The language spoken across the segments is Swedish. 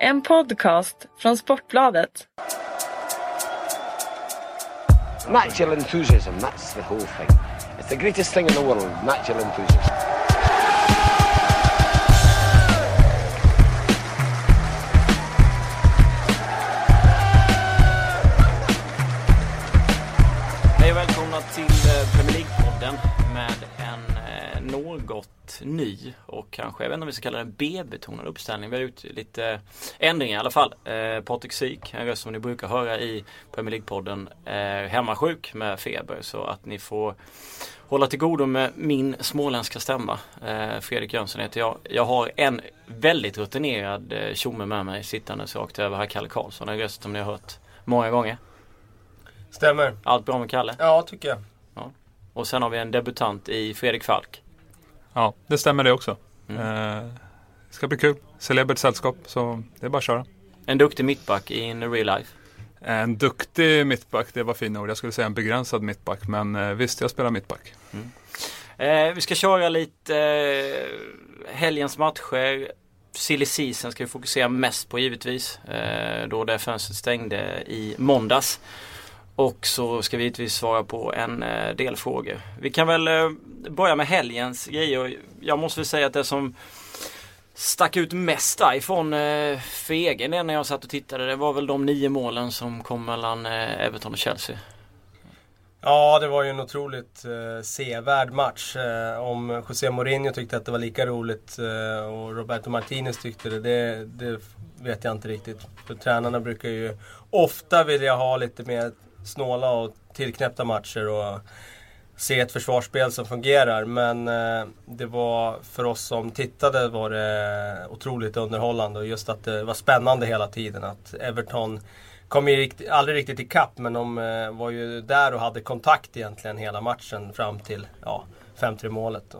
En podcast från Sportbladet. Natural enthusiasm, that's the whole thing. It's the greatest thing in the world, natural enthusiasm. Hej och välkomna till eh, Premier League-podden med en eh, ny och kanske, jag vet inte om vi ska kalla det en B-betonad uppställning. Vi har gjort lite ändringar i alla fall. Eh, Patrik Syk, en röst som ni brukar höra i Premier League-podden, är hemmasjuk med feber så att ni får hålla till godo med min småländska stämma. Eh, Fredrik Jönsson heter jag. Jag har en väldigt rutinerad eh, tjomme med mig sittandes rakt över här, Kalle Karlsson. En röst som ni har hört många gånger. Stämmer. Allt bra med Kalle? Ja, tycker jag. Och sen har vi en debutant i Fredrik Falk. Ja, det stämmer det också. Mm. Eh, ska bli kul. Celebert sällskap, så det är bara att köra. En duktig mittback i in real life. En duktig mittback, det var fina ord. Jag skulle säga en begränsad mittback, men eh, visst, jag spelar mittback. Eh, vi ska köra lite eh, helgens matcher. Silly season ska vi fokusera mest på givetvis. Eh, då det fönstret stängde i måndags. Och så ska vi givetvis svara på en eh, del frågor. Vi kan väl eh, börja med helgens grejer. Jag måste väl säga att det som stack ut mest därifrån eh, för egen del när jag satt och tittade det var väl de nio målen som kom mellan Everton och Chelsea. Ja, det var ju en otroligt eh, sevärd match. Eh, om José Mourinho tyckte att det var lika roligt eh, och Roberto Martinez tyckte det, det, det vet jag inte riktigt. För tränarna brukar ju ofta vilja ha lite mer snåla och tillknäppta matcher och se ett försvarsspel som fungerar. Men eh, det var, för oss som tittade var det otroligt underhållande och just att det var spännande hela tiden. Att Everton kom ju rikt, aldrig riktigt ikapp men de eh, var ju där och hade kontakt egentligen hela matchen fram till ja, 5-3 målet. Då.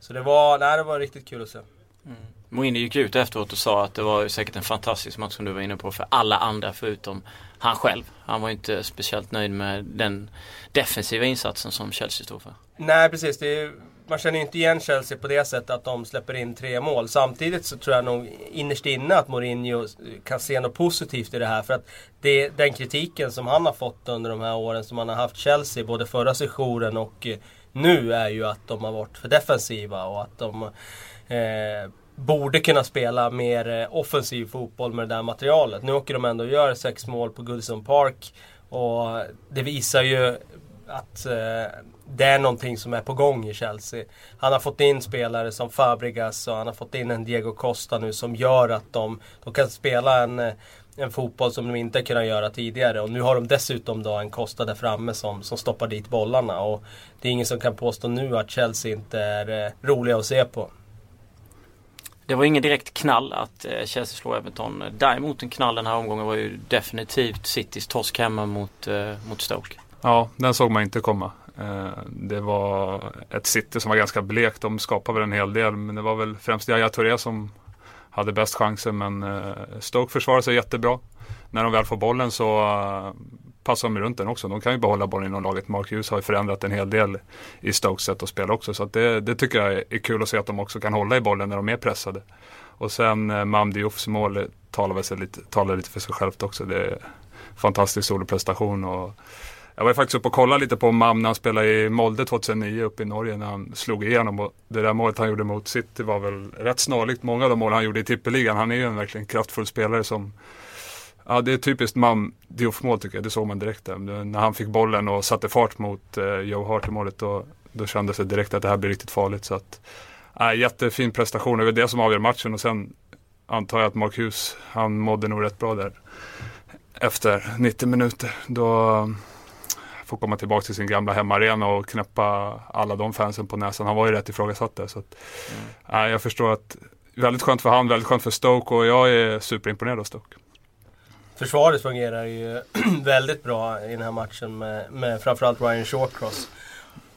Så det var, nej, det var riktigt kul att se. Mm. Mourinho gick ut efteråt och sa att det var säkert en fantastisk match som du var inne på för alla andra förutom han själv. Han var inte speciellt nöjd med den defensiva insatsen som Chelsea stod för. Nej precis, det är, man känner ju inte igen Chelsea på det sättet att de släpper in tre mål. Samtidigt så tror jag nog innerst inne att Mourinho kan se något positivt i det här. För att det, den kritiken som han har fått under de här åren som han har haft Chelsea, både förra sessionen och nu, är ju att de har varit för defensiva och att de eh, borde kunna spela mer eh, offensiv fotboll med det där materialet. Nu åker de ändå och gör sex mål på Goodison Park. Och det visar ju att eh, det är någonting som är på gång i Chelsea. Han har fått in spelare som Fabregas och han har fått in en Diego Costa nu som gör att de, de kan spela en, eh, en fotboll som de inte kunnat göra tidigare. Och nu har de dessutom då en Costa där framme som, som stoppar dit bollarna. Och det är ingen som kan påstå nu att Chelsea inte är eh, roliga att se på. Det var ingen direkt knall att eh, Chelsea slår Everton. Däremot en knall den här omgången var ju definitivt Citys torsk hemma mot, eh, mot Stoke. Ja, den såg man inte komma. Eh, det var ett City som var ganska blekt. De skapade väl en hel del, men det var väl främst Yahya Touré som hade bäst chanser. Men eh, Stoke försvarade sig jättebra. När de väl får bollen så eh, passar de runt den också. De kan ju behålla bollen inom laget. Mark Hughes har ju förändrat en hel del i Stokes sätt att spela också. Så att det, det tycker jag är kul att se att de också kan hålla i bollen när de är pressade. Och sen eh, Mam Dioufs mål talar, väl sig lite, talar lite för sig självt också. Det är fantastisk soloprestation. Och jag var ju faktiskt uppe och kollade lite på Mam när han spelade i Molde 2009 uppe i Norge när han slog igenom. Och det där målet han gjorde mot City var väl rätt snarlikt många av de mål han gjorde i tippeligan. Han är ju en verkligen kraftfull spelare som Ja det är typiskt Mam Diouf mål tycker jag. Det såg man direkt där. När han fick bollen och satte fart mot eh, Joe Hart i målet då, då kändes det direkt att det här blir riktigt farligt. Så att, äh, jättefin prestation. Det är väl det som avgör matchen och sen antar jag att Mark Hughes han mådde nog rätt bra där. Efter 90 minuter. Då får komma tillbaka till sin gamla hemmaarena och knäppa alla de fansen på näsan. Han var ju rätt ifrågasatt där. Så att, äh, jag förstår att väldigt skönt för han, väldigt skönt för Stoke och jag är superimponerad av Stoke. Försvaret fungerar ju väldigt bra i den här matchen med, med framförallt Ryan Shawcross.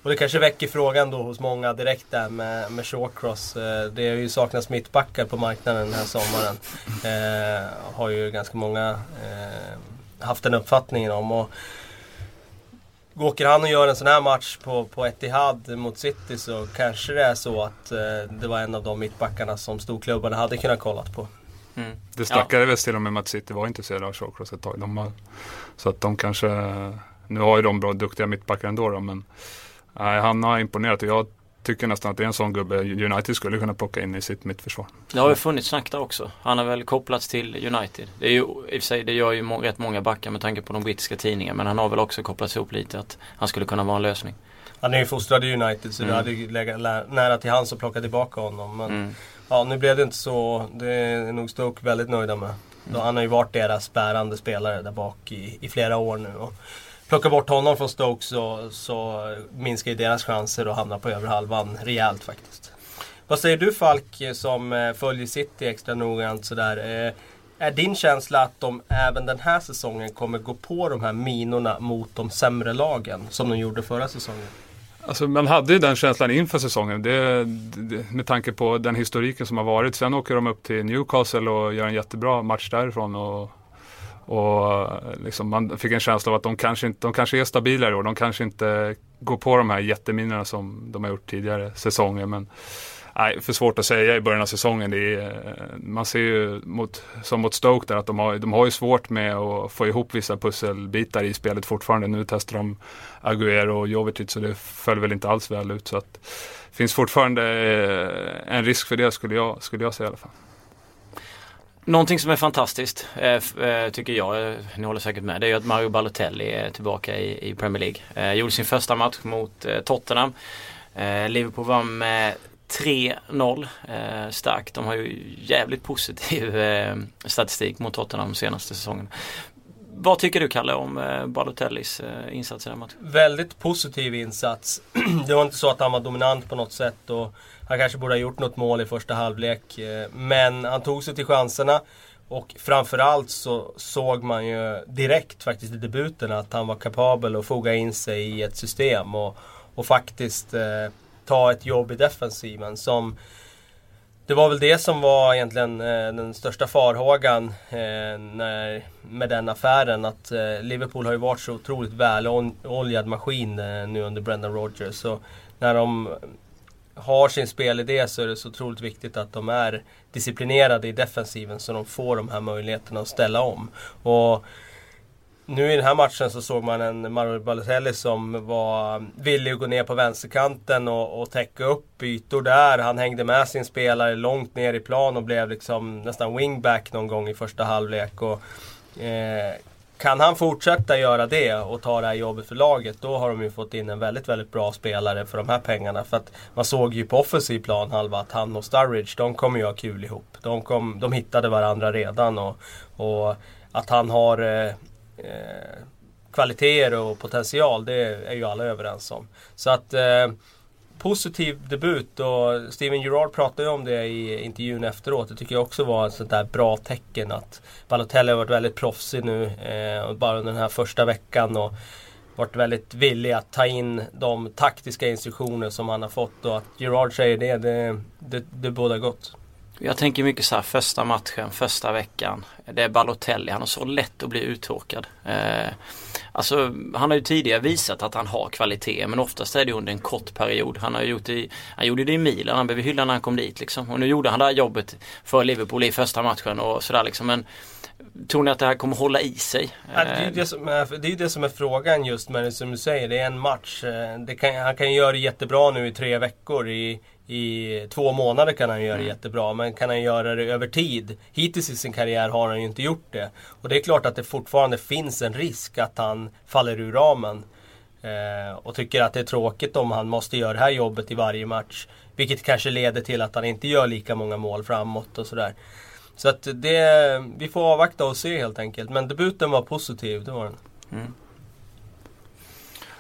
Och det kanske väcker frågan då hos många direkt där med, med Shawcross. Eh, det har ju saknats mittbackar på marknaden den här sommaren. Eh, har ju ganska många eh, haft den uppfattningen om. Och Åker han och gör en sån här match på, på Etihad mot City så kanske det är så att eh, det var en av de mittbackarna som storklubbarna hade kunnat kollat på. Mm. Det snackades till och med om att City var intresserade av Shawcross ett tag. De har, så att de kanske, nu har ju de bra duktiga mittbackar ändå då, men nej, han har imponerat och jag tycker nästan att det är en sån gubbe United skulle kunna plocka in i sitt mittförsvar. Det har ju funnits snack där också. Han har väl kopplats till United. Det är ju, i och för sig, det gör ju må, rätt många backar med tanke på de brittiska tidningarna. Men han har väl också kopplats ihop lite att han skulle kunna vara en lösning. Han är ju fostrad i United så Mm. det hade ju legat nära till hands att plocka tillbaka honom. Men Mm. Ja, nu blev det inte så. Det är nog Stoke väldigt nöjda med. Då han har ju varit deras bärande spelare där bak i, i flera år nu. Och plocka bort honom från Stoke så, så minskar ju deras chanser att hamna på över halvan rejält faktiskt. Vad säger du Falk som eh, följer City extra noggrant sådär? Eh, är din känsla att de även den här säsongen kommer gå på de här minorna mot de sämre lagen som de gjorde förra säsongen? Alltså man hade ju den känslan inför säsongen. Det, det, med tanke på den historiken som har varit. Sen åker de upp till Newcastle och gör en jättebra match därifrån. Och, och liksom man fick en känsla av att de kanske, inte, de kanske är stabilare och de kanske inte går på de här jätteminorna som de har gjort tidigare säsonger. Men nej, för svårt att säga i början av säsongen. Det är, eh, man ser ju mot, som mot Stoke där att de har, de har ju svårt med att få ihop vissa pusselbitar i spelet fortfarande. Nu testar de Agüero och Jovetic så det föll väl inte alls väl ut. Så att det finns fortfarande eh, en risk för det skulle jag, skulle jag säga i alla fall. Någonting som är fantastiskt eh, eh tycker jag, ni håller säkert med, det är ju att Mario Balotelli är tillbaka i, i Premier League. Eh, gjorde sin första match mot eh, Tottenham. Liverpool vann med 3-0 eh, starkt. De har ju jävligt positiv eh, statistik mot Tottenham de senaste säsongen. Vad tycker du Kalle om eh, Balotellis eh, insats i den matchen? Väldigt positiv insats. Det var inte så att han var dominant på något sätt och han kanske borde ha gjort något mål i första halvlek. Eh, men han tog sig till chanserna. Och framförallt så såg man ju direkt faktiskt i debuten att han var kapabel att foga in sig i ett system och, och faktiskt eh, ta ett jobb i defensiven som det var väl det som var egentligen eh, den största farhågan eh, när, med den affären. Att eh, Liverpool har ju varit så otroligt väloljad maskin eh, nu under Brendan Rodgers. Så när de har sin spelidé så är det så otroligt viktigt att de är disciplinerade i defensiven så de får de här möjligheterna att ställa om. Och nu i den här matchen så såg man en Mario Balotelli som var villig att gå ner på vänsterkanten och, och täcka upp ytor där. Han hängde med sin spelare långt ner i plan och blev liksom nästan wingback någon gång i första halvlek. Och, eh, kan han fortsätta göra det och ta det här jobbet för laget då har de ju fått in en väldigt, väldigt bra spelare för de här pengarna. För att man såg ju på offensiv plan halva att han och Sturridge, de kommer ju ha kul ihop. De, kom, de hittade varandra redan och, och att han har eh, eh, kvaliteter och potential, det är ju alla överens om. Så att eh, positiv debut och Steven Gerrard pratade ju om det i intervjun efteråt. Det tycker jag också var ett sånt där bra tecken att Balotelli har varit väldigt proffsig nu eh, bara under den här första veckan och varit väldigt villig att ta in de taktiska instruktioner som han har fått och att Gerrard säger det, det, det, det båda gott. Jag tänker mycket så här första matchen, första veckan. Det är Balotelli, han har så lätt att bli uttråkad. Eh, alltså han har ju tidigare visat att han har kvalitet men oftast är det under en kort period. Han har ju gjort det i, han gjorde det i Milan, han blev hyllad när han kom dit liksom. Och nu gjorde han det här jobbet för Liverpool i första matchen och sådär liksom. Men tror ni att det här kommer hålla i sig? Ja, Det är ju det som är, det är ju det som är frågan just med det som du säger. Det är en match. Eh, det kan, han kan ju göra det jättebra nu i tre veckor. I, i två månader kan han göra det jättebra. Men kan han göra det över tid? Hittills i sin karriär har han ju inte gjort det. Och det är klart att det fortfarande finns en risk att han faller ur ramen. Eh, och tycker att det är tråkigt om han måste göra det här jobbet i varje match. Vilket kanske leder till att han inte gör lika många mål framåt och sådär. Så att det, vi får avvakta och se helt enkelt. Men debuten var positiv, det var den.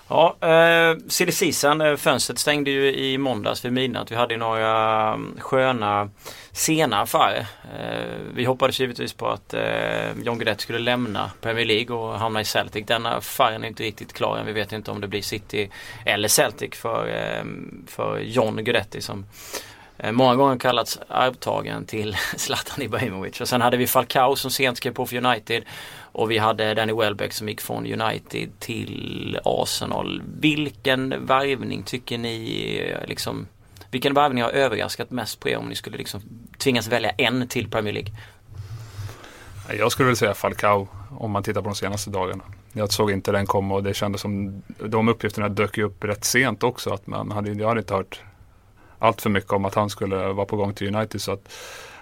Ja, eh, silly season, eh, fönstret stängde ju i måndags vid midnatt. Vi hade ju några mm, sköna sena affärer. Eh, vi hoppades givetvis på att eh, John Guidetti skulle lämna Premier League och hamna i Celtic. Denna affären är inte riktigt klar än. Vi vet inte om det blir City eller Celtic för, eh, för John Guidetti som Eh, många gånger kallats arvtagaren till Zlatan Ibrahimovic. Och sen hade vi Falcao som sent skrev på för United. Och vi hade Danny Welbeck som gick från United till Arsenal. Vilken värvning tycker ni eh, liksom Vilken värvning har överraskat mest på er om ni skulle liksom tvingas välja en till Premier League? Jag skulle väl säga Falcao om man tittar på de senaste dagarna. Jag såg inte den komma och det kändes som de uppgifterna dök upp rätt sent också. Att man hade, jag hade inte hört allt för mycket om att han skulle vara på gång till United. Så att,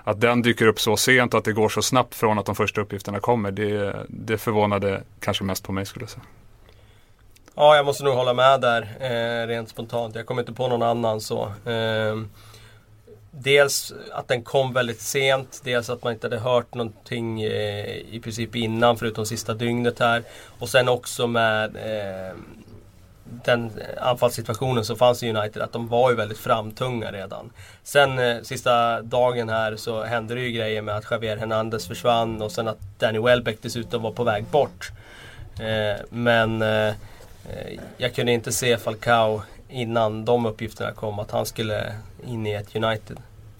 att den dyker upp så sent och att det går så snabbt från att de första uppgifterna kommer. Det, det förvånade kanske mest på mig skulle jag säga. Ja, jag måste nog hålla med där eh, rent spontant. Jag kommer inte på någon annan så. Eh, dels att den kom väldigt sent, dels att man inte hade hört någonting eh, i princip innan förutom sista dygnet här. Och sen också med eh, den anfallssituationen som fanns i United, att de var ju väldigt framtunga redan. Sen eh, sista dagen här så hände det ju grejer med att Javier Hernandez försvann och sen att Danny Welbeck dessutom var på väg bort. Eh, men eh, jag kunde inte se Falcao innan de uppgifterna kom att han skulle in i ett United.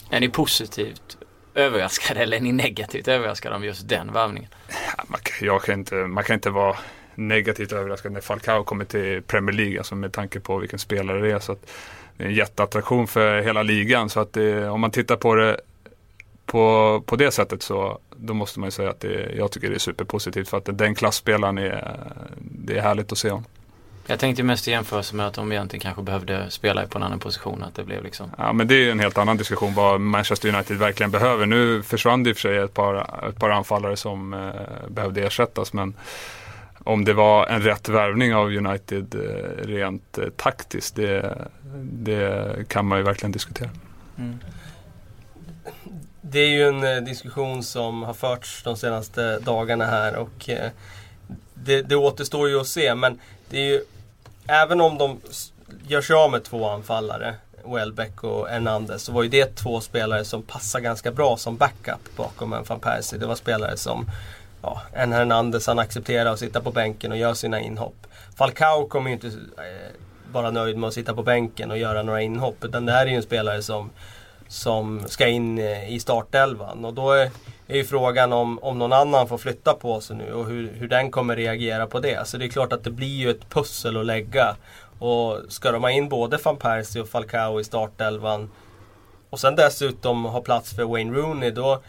Är ni positivt överraskade eller är ni negativt överraskade om just den värvningen? Ja, man, jag kan inte, man kan inte vara negativt överraskad när Falcao kommer till Premier League, alltså med tanke på vilken spelare det är. Så det är en jätteattraktion för hela ligan. Så att det, om man tittar på det på, på det sättet så då måste man ju säga att det, jag tycker det är superpositivt för att den klassspelaren är, det är härligt att se honom. Jag tänkte mest i jämförelse med att de egentligen kanske behövde spela på en annan position. Att det blev liksom... Ja men det är en helt annan diskussion vad Manchester United verkligen behöver. Nu försvann det i och för sig ett par, ett par anfallare som eh, behövde ersättas. Men om det var en rätt värvning av United eh, rent eh, taktiskt. Det, det, kan man ju verkligen diskutera. Mm. Det är ju en eh, diskussion som har förts de senaste dagarna här och det, det återstår ju att se. Men det är ju även om de gör sig av med två anfallare, Welbeck och Hernandez, så var ju det två spelare som passar ganska bra som backup bakom en van Persie. Det var spelare som, ja, en Hernandez han accepterar att sitta på bänken och göra sina inhopp. Falcao kommer ju inte eh, vara nöjd med att sitta på bänken och göra några inhopp. Utan det här är ju en spelare som, som ska in eh, i startelvan. Och då är, är ju frågan om, om någon annan får flytta på sig nu och hur, hur den kommer reagera på det. Så det är klart att det blir ju ett pussel att lägga. Och ska de ha in både van Persie och Falcao i startelvan och sen dessutom ha plats för Wayne Rooney då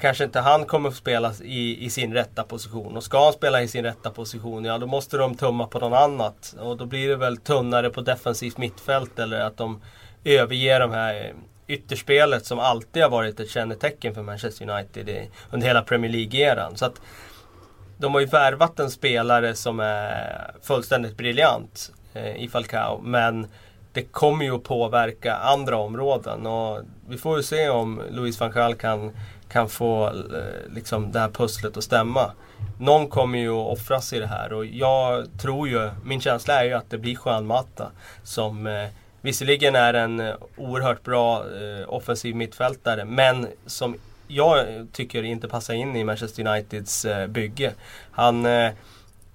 kanske inte han kommer att spela i, i sin rätta position. Och ska han spela i sin rätta position, ja då måste de tumma på något annat. Och då blir det väl tunnare på defensivt mittfält eller att de överger de här eh, ytterspelet som alltid har varit ett kännetecken för Manchester United i, under hela Premier League-eran. Så att de har ju värvat en spelare som är fullständigt briljant eh, i Falcao. Men det kommer ju att påverka andra områden. Och vi får ju se om Luis van Gaal kan, kan få eh, liksom, det här pusslet att stämma. Någon kommer ju att offras i det här och jag tror ju, min känsla är ju att det blir Juan Mata som eh, Visserligen är en eh, oerhört bra eh, offensiv mittfältare men som jag tycker inte passar in i Manchester Uniteds eh, bygge. Han eh,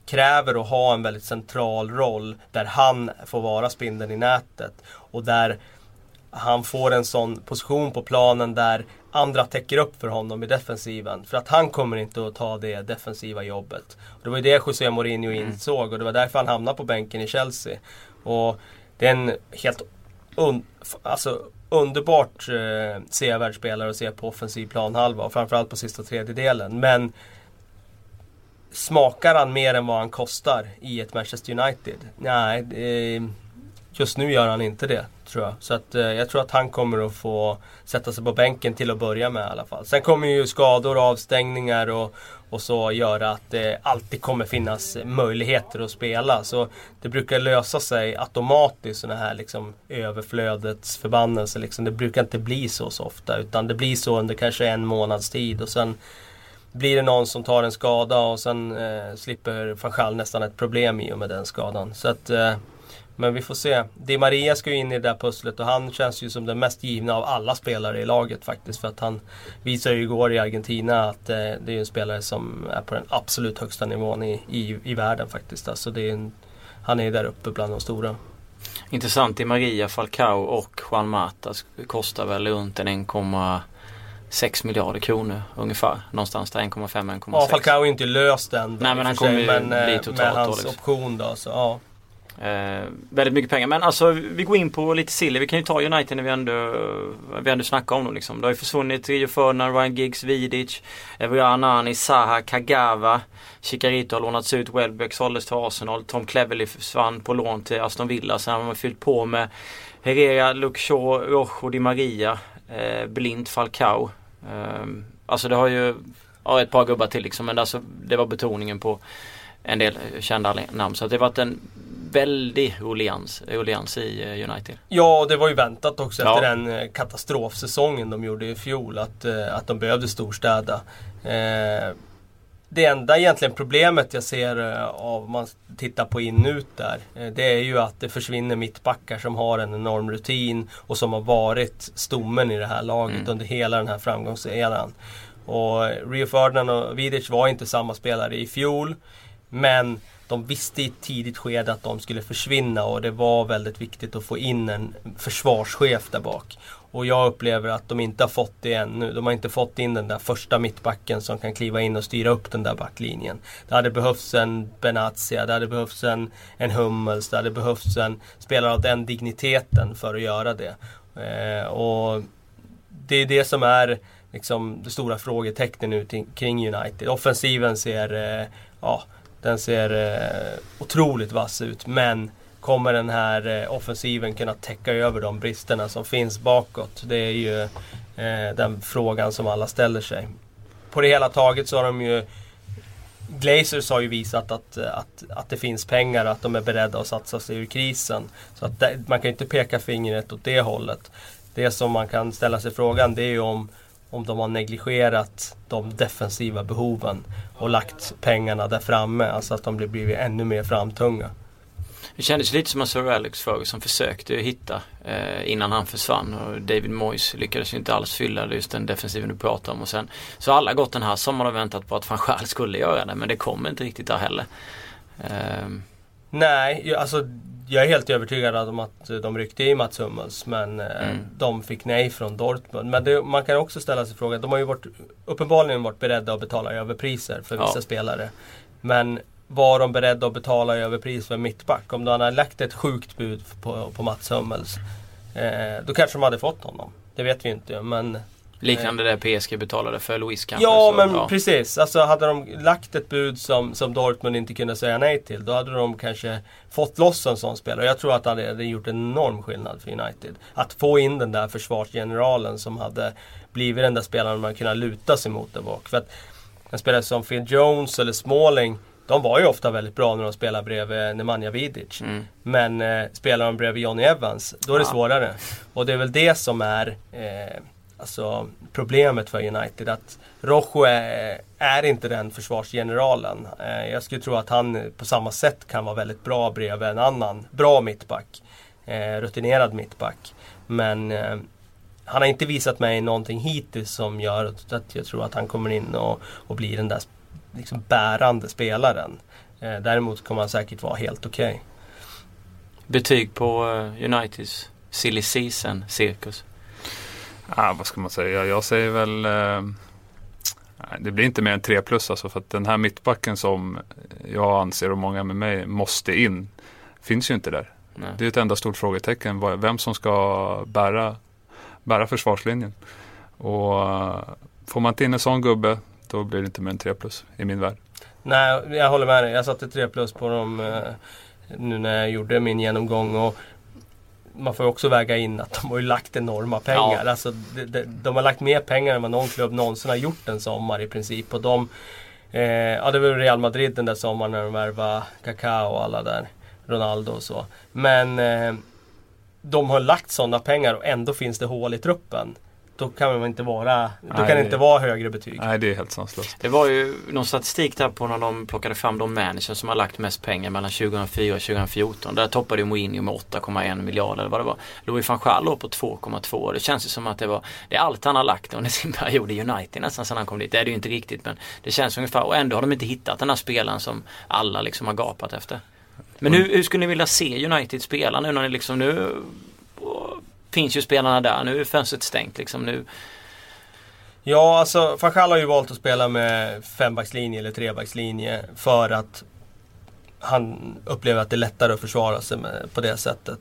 kräver att ha en väldigt central roll där han får vara spindeln i nätet. Och där han får en sån position på planen där andra täcker upp för honom i defensiven. För att han kommer inte att ta det defensiva jobbet. Och det var ju det José Mourinho mm. insåg och det var därför han hamnade på bänken i Chelsea. Och det är en helt un alltså, underbart eh, sevärd spelare att se på offensiv planhalva och framförallt på sista tredjedelen. Men smakar han mer än vad han kostar i ett Manchester United? Nej, eh, just nu gör han inte det tror jag. Så att, eh, jag tror att han kommer att få sätta sig på bänken till att börja med i alla fall. Sen kommer ju skador, och avstängningar och, och så göra att det alltid kommer finnas möjligheter att spela. Så det brukar lösa sig automatiskt sådana här liksom överflödets förbannelse. Liksom. Det brukar inte bli så så ofta utan det blir så under kanske en månads tid och sen blir det någon som tar en skada och sen eh, slipper van nästan ett problem i och med den skadan. Så att eh, men vi får se. Di Maria ska ju in i det där pusslet och han känns ju som den mest givna av alla spelare i laget faktiskt. För att han visade ju igår i Argentina att eh, det är en spelare som är på den absolut högsta nivån i, i, i världen faktiskt. Alltså det är en, han är där uppe bland de stora. Intressant. Di Maria, Falcao och Juan Mata kostar väl runt en 1,6 miljarder kronor ungefär. Någonstans där 1,5-1,6. Ja, Falcao är inte löst än. Nej men han kommer ju bli eh, totalt Med hans liksom. option då. Så, ja. Eh, väldigt mycket pengar. Men alltså vi går in på lite silly. Vi kan ju ta United när vi ändå, vi ändå snackar om dem. Liksom. Det har ju försvunnit Rio Ferdinand, Ryan Giggs, Vidic, Evra Anani, Zaha, Kagawa. Chicarito har lånats ut, Welbeck såldes till Arsenal. Tom Cleverley försvann på lån till Aston Villa. Sen har man fyllt på med Herrera, Luke Shaw, Rojo, Di Maria, eh, Blind, Falcao. Eh, alltså det har ju, ja ett par gubbar till liksom. Men alltså, det var betoningen på en del kända namn. Så det har varit en väldig ruljans i eh, United. Ja, det var ju väntat också ja. efter den eh, katastrofsäsongen de gjorde i fjol. Att, eh, att de behövde storstäda. Det enda egentligen problemet jag ser av man tittar på in ut där. Det är ju att det försvinner mittbackar som har en enorm rutin och som har varit stommen i det här laget mm. under hela den här framgångseran. Och Rio Ferdinand och Vidic var inte samma spelare i fjol. Men de visste i ett tidigt skede att de skulle försvinna och det var väldigt viktigt att få in en försvarschef där bak. Och jag upplever att de inte har fått det ännu. De har inte fått in den där första mittbacken som kan kliva in och styra upp den där backlinjen. Det hade behövts en Benatia, det hade behövts en, en Hummels, det hade behövts en spelare av den digniteten för att göra det. Eh, och det är det som är liksom, det stora frågetecknet nu kring United. Offensiven ser, eh, ja, den ser eh, otroligt vass ut men kommer den här eh, offensiven kunna täcka över de bristerna som finns bakåt? Det är ju eh, den frågan som alla ställer sig. På det hela taget så har de ju Glazers har ju visat att, att, att det finns pengar, och att de är beredda att satsa sig ur krisen. Så att det, man kan inte peka fingret åt det hållet. Det som man kan ställa sig frågan det är ju om om de har negligerat de defensiva behoven och lagt pengarna där framme. Alltså att de blivit ännu mer framtunga. Det kändes lite som att Sir Alex Ferguson försökte hitta eh, innan han försvann och David Moyes lyckades ju inte alls fylla just den defensiven du pratar om och sen så alla gått den här sommaren och väntat på att van Schaal skulle göra det men det kom inte riktigt där heller. Eh. Nej, alltså jag är helt övertygad om att de ryckte i Mats Hummels men eh, mm. de fick nej från Dortmund. Men det, man kan också ställa sig frågan, de har ju varit, uppenbarligen varit beredda att betala överpriser för vissa ja. spelare. Men var de beredda att betala överpris för mittback? Om de hade lagt ett sjukt bud på, på Mats Hummels, eh, då kanske de hade fått honom. Det vet vi inte men Liknande det PSG betalade för Louis kanske. Ja så, men ja. precis. Alltså hade de lagt ett bud som, som Dortmund inte kunde säga nej till. Då hade de kanske fått loss en sån spelare. Jag tror att det hade gjort en enorm skillnad för United. Att få in den där försvarsgeneralen som hade blivit den där spelaren man kunde luta sig mot där bak. För att en spelare som Phil Jones eller Smalling de var ju ofta väldigt bra när de spelade bredvid Nemanja Vidic. Mm. Men eh, spelar de bredvid Johnny Evans, då är det ja. svårare. Och det är väl det som är eh, alltså, problemet för United. Att Rojo är, är inte den försvarsgeneralen. Eh, jag skulle tro att han på samma sätt kan vara väldigt bra bredvid en annan bra mittback. Eh, rutinerad mittback. Men eh, han har inte visat mig någonting hittills som gör att jag tror att han kommer in och, och blir den där liksom, bärande spelaren. Eh, däremot kommer han säkert vara helt okej. Okay. Betyg på uh, Uniteds silly season-cirkus? Ah, vad ska man säga? Jag säger väl eh, det blir inte mer än 3 plus alltså för att den här mittbacken som jag anser och många med mig måste in finns ju inte där. Nej. Det är ett enda stort frågetecken vem som ska bära, bära försvarslinjen. Och uh, får man inte in en sån gubbe då blir det inte mer än 3 plus i min värld. Nej, jag håller med dig. Jag satte 3 plus på dem uh, nu när jag gjorde min genomgång. Och man får också väga in att de har ju lagt enorma pengar. Ja. Alltså, de, de, de, har lagt mer pengar än vad någon klubb någonsin har gjort en sommar i princip. Och de, eh, ja det var Real Madrid den där sommaren när de värvade Kaká och alla där. Ronaldo och så. Men eh, de har lagt sådana pengar och ändå finns det hål i truppen då kan man inte vara, då Nej, kan det inte vara högre betyg. Nej det är helt sanslöst. Det var ju någon statistik där på när de plockade fram de managers som har lagt mest pengar mellan 2004 och 2014. Där toppade ju Mourinho med 8,1 miljarder eller vad det var. Louis van Gaal låg på 2,2. Det känns ju som att det var det är allt han har lagt under sin period i United nästan sedan han kom dit. Det är det ju inte riktigt men det känns ungefär och ändå har de inte hittat den här spelaren som alla liksom har gapat efter. Men hur, hur skulle ni vilja se United spela nu när ni liksom nu finns ju spelarna där. Nu är fönstret stängt liksom. Nu... Ja, alltså Fachal har ju valt att spela med fembackslinje eller trebackslinje för att han upplever att det är lättare att försvara sig med, på det sättet.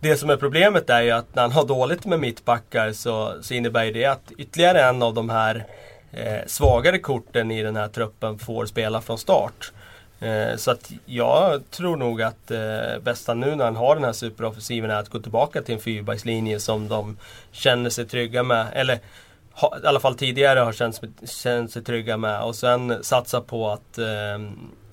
Det som är problemet är ju att när han har dåligt med mittbackar så, så innebär det att ytterligare en av de här eh, svagare korten i den här truppen får spela från start. Eh, så att jag tror nog att eh, bästa nu när han har den här superoffensiven är att gå tillbaka till en fyrbackslinje som de känner sig trygga med. Eller ha, i alla fall tidigare har känt, känt sig trygga med. Och sen satsa på att eh,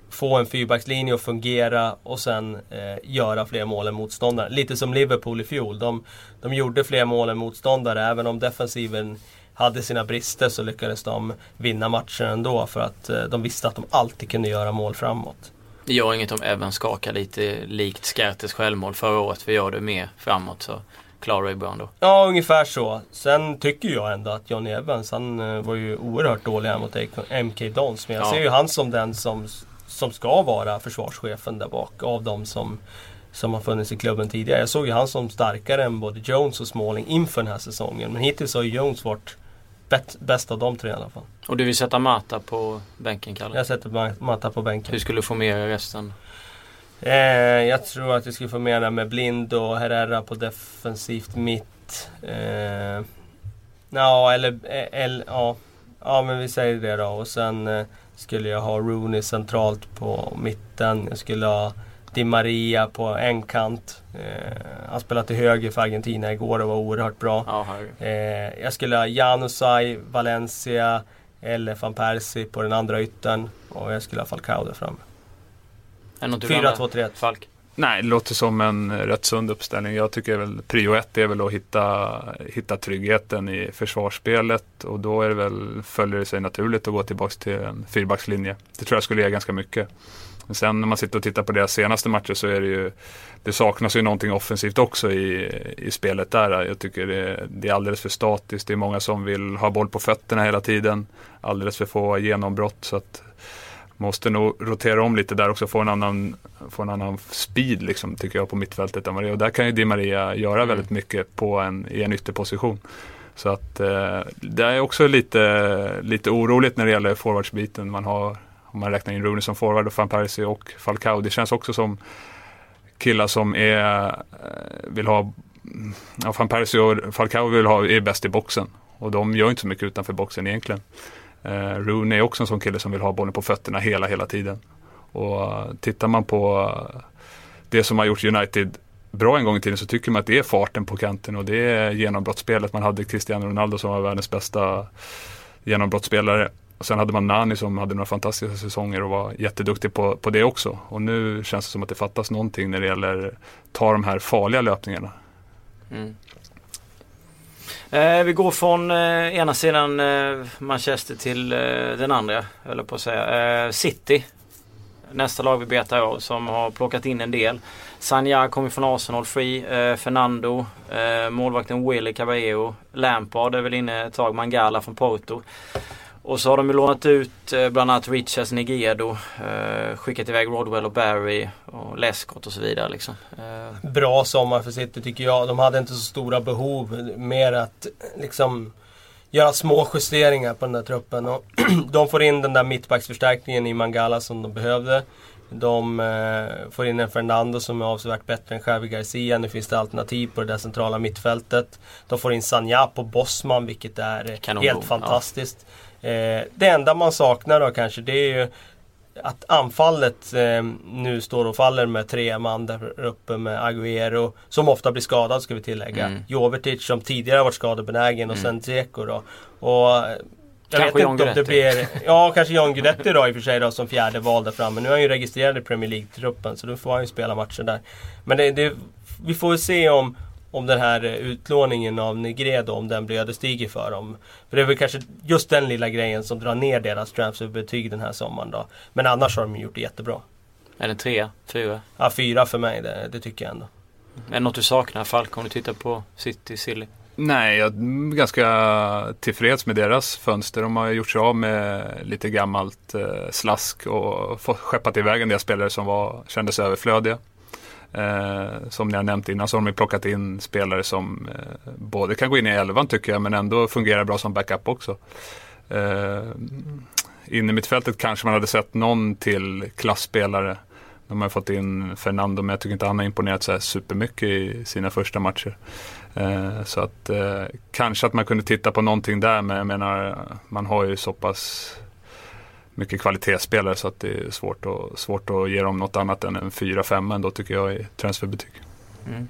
få en fyrbackslinje att fungera och sen eh, göra fler mål än motståndare. Lite som Liverpool i fjol. De, de gjorde fler mål än motståndare även om defensiven hade sina brister så lyckades de vinna matchen ändå för att eh, de visste att de alltid kunde göra mål framåt. Det gör inget om Evan skakar lite likt Skertes självmål förra året. Vi gör det mer framåt så klarar det bra ändå. Ja, ungefär så. Sen tycker jag ändå att Johnny Evans, han eh, var ju oerhört dålig här mot MK Dons. Men jag ja. ser ju han som den som, som ska vara försvarschefen där bak av de som som har funnits i klubben tidigare. Jag såg ju han som starkare än både Jones och Smalling inför den här säsongen. Men hittills har ju Jones varit bäst av de tre i alla fall. Och du vill sätta Mata på bänken Kalle? Jag sätter Mata på bänken. Hur skulle du få med resten? Eh, jag tror att vi skulle få med det med Blind och Herrera på defensivt mitt. Eh, ja, eller, eller ja. ja, men vi säger det då. Och sen eh, skulle jag ha Rooney centralt på mitten. Jag skulle ha Di Maria på en kant. Eh, han spelade till höger för Argentina igår och var oerhört bra. Eh, jag skulle ha Janusaj, Valencia eller van Persie på den andra yttern. Och jag skulle ha Falcao där framme. 4-2-3-1. Falk? Nej, det låter som en rätt sund uppställning. Jag tycker väl prio ett är väl att hitta, hitta tryggheten i försvarsspelet och då är det väl, följer det sig naturligt att gå tillbaka till en fyrbackslinje. Det tror jag skulle ge ganska mycket. Men sen när man sitter och tittar på deras senaste matcher så är det ju Det saknas ju någonting offensivt också i, i spelet där. Jag tycker det, det är alldeles för statiskt. Det är många som vill ha boll på fötterna hela tiden. Alldeles för få genombrott. Så att Måste nog rotera om lite där också, få en annan, få en annan speed liksom, tycker jag på mittfältet än vad det är. Och där kan ju Di Maria göra mm. väldigt mycket på en, i en ytterposition. Så att eh, det är också lite, lite oroligt när det gäller forwardsbiten. Man har om man räknar in Rooney som forward och van Persie och Falcao. Det känns också som killar som är, eh, vill ha, ja, van Persie och Falcao vill ha, är bäst i boxen. Och de gör inte så mycket utanför boxen egentligen. Eh, Rooney är också en sån kille som vill ha bollen på fötterna hela, hela tiden. Och eh, tittar man på eh, det som har gjort United bra en gång i tiden så tycker man att det är farten på kanten och det är genombrottsspelet. Man hade Cristiano Ronaldo som var världens bästa genombrottsspelare. Och sen hade man Nani som hade några fantastiska säsonger och var jätteduktig på, på det också. Och nu känns det som att det fattas någonting när det gäller att ta de här farliga löpningarna. Mm. Eh, vi går från eh, ena sidan eh, Manchester till eh, den andra, höll på att säga. Eh, City. Nästa lag vi betar av som har plockat in en del. Sanja kommer från Arsenal Free. Eh, Fernando. Eh, målvakten Willy Caballero. Lampard är väl inne ett tag. Mangala från Porto. Och så har de ju lånat ut eh, bland annat Richards Nigedo. Eh, skickat iväg Rodwell och Barry och Lescott och så vidare. Liksom. Eh. Bra sommar för City tycker jag. De hade inte så stora behov. Mer att liksom göra små justeringar på den där truppen. Och de får in den där mittbacksförstärkningen i Mangala som de behövde. De eh, får in en Fernando som är avsevärt bättre än Xavi Garcia. Nu finns det alternativ på det där centrala mittfältet. De får in Sanja på Bosman vilket är Kanon, helt fantastiskt. Ja. Eh, det enda man saknar då kanske det är ju att anfallet eh, nu står och faller med tre man där uppe med Agüero som ofta blir skadad ska vi tillägga. Mm. Jovetic som tidigare varit skadebenägen och mm. sen Dzeko då. Och eh, jag kanske vet inte om det blir... Ja, kanske John Guidetti då i och för sig då som fjärde val där framme. Nu är han ju registrerad i Premier League-truppen så då får han ju spela matcher där. Men det, det, vi får väl se om om den här utlåningen av Negredo, om den blir ödesdiger för dem. För det är väl kanske just den lilla grejen som drar ner deras transferbetyg den här sommaren då. Men annars har de gjort det jättebra. Är det trea? Fyra? Ja, fyra för mig. Det, det tycker jag ändå. Är det något du saknar Falk om du tittar på City Silly? Nej, jag är ganska tillfreds med deras fönster. De har gjort sig av med lite gammalt eh, slask och fått skeppat iväg en del spelare som var, kändes överflödiga. Eh, som ni har nämnt innan så har de plockat in spelare som eh, både kan gå in i elvan tycker jag men ändå fungerar bra som backup också. Eh, inne i mittfältet kanske man hade sett någon till klassspelare. De har fått in Fernando men jag tycker inte han har imponerat så här supermycket i sina första matcher. Eh, så att eh, kanske att man kunde titta på någonting där men jag menar man har ju så pass mycket kvalitetsspelare så att det är svårt, att, svårt att ge dem något annat än en 4-5 ändå tycker jag i transferbetyg. Mm.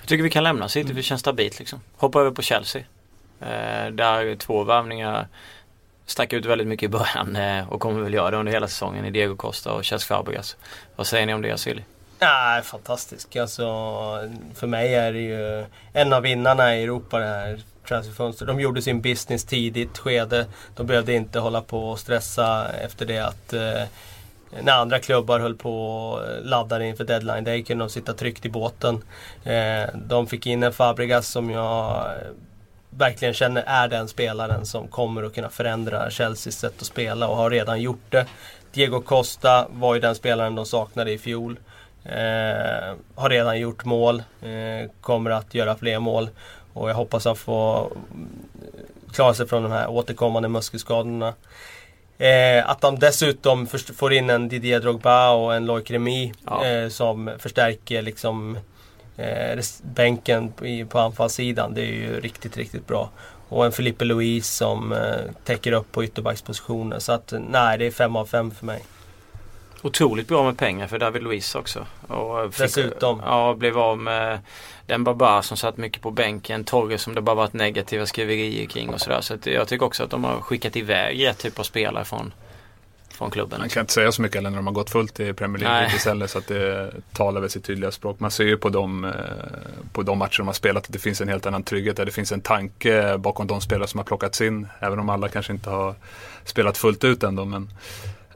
Jag tycker vi kan lämna City, det känns stabilt liksom. Hoppa över på Chelsea. Eh, där två värvningar stack ut väldigt mycket i början eh, och kommer väl göra det under hela säsongen i Diego Costa och Cesc Fabregas. Vad säger ni om det Silly? Ja, fantastisk. Alltså, för mig är det ju en av vinnarna i Europa det här transferfönster. De gjorde sin business tidigt skede. De behövde inte hålla på och stressa efter det att eh, när andra klubbar höll på och laddade inför deadline day kunde de sitta tryggt i båten. Eh, de fick in en Fabregas som jag eh, verkligen känner är den spelaren som kommer att kunna förändra Chelseas sätt att spela och har redan gjort det. Diego Costa var ju den spelaren de saknade i fjol. Eh, har redan gjort mål, eh, kommer att göra fler mål. Och jag hoppas han får klara sig från de här återkommande muskelskadorna. Eh, att de dessutom får in en Didier Drogba och en Loic Remy ja. eh, som förstärker liksom eh, bänken på, på anfallssidan. Det är ju riktigt, riktigt bra. Och en Felipe Luis som eh, täcker upp på ytterbackspositionen. Så att nej, det är fem av fem för mig. Otroligt bra med pengar för David Luiz också. Och fick, Dessutom. Ja, blev av med den Baba som satt mycket på bänken. Torre som det bara varit negativa skriverier kring och sådär. Så att jag tycker också att de har skickat iväg rätt typ av spelare från från klubben. Man kan inte säga så mycket när de har gått fullt i Premier League istället så att det talar väl sitt tydliga språk. Man ser ju på de, eh, på de matcher de har spelat att det finns en helt annan trygghet. Där det finns en tanke bakom de spelare som har plockats in. Även om alla kanske inte har spelat fullt ut ändå. Men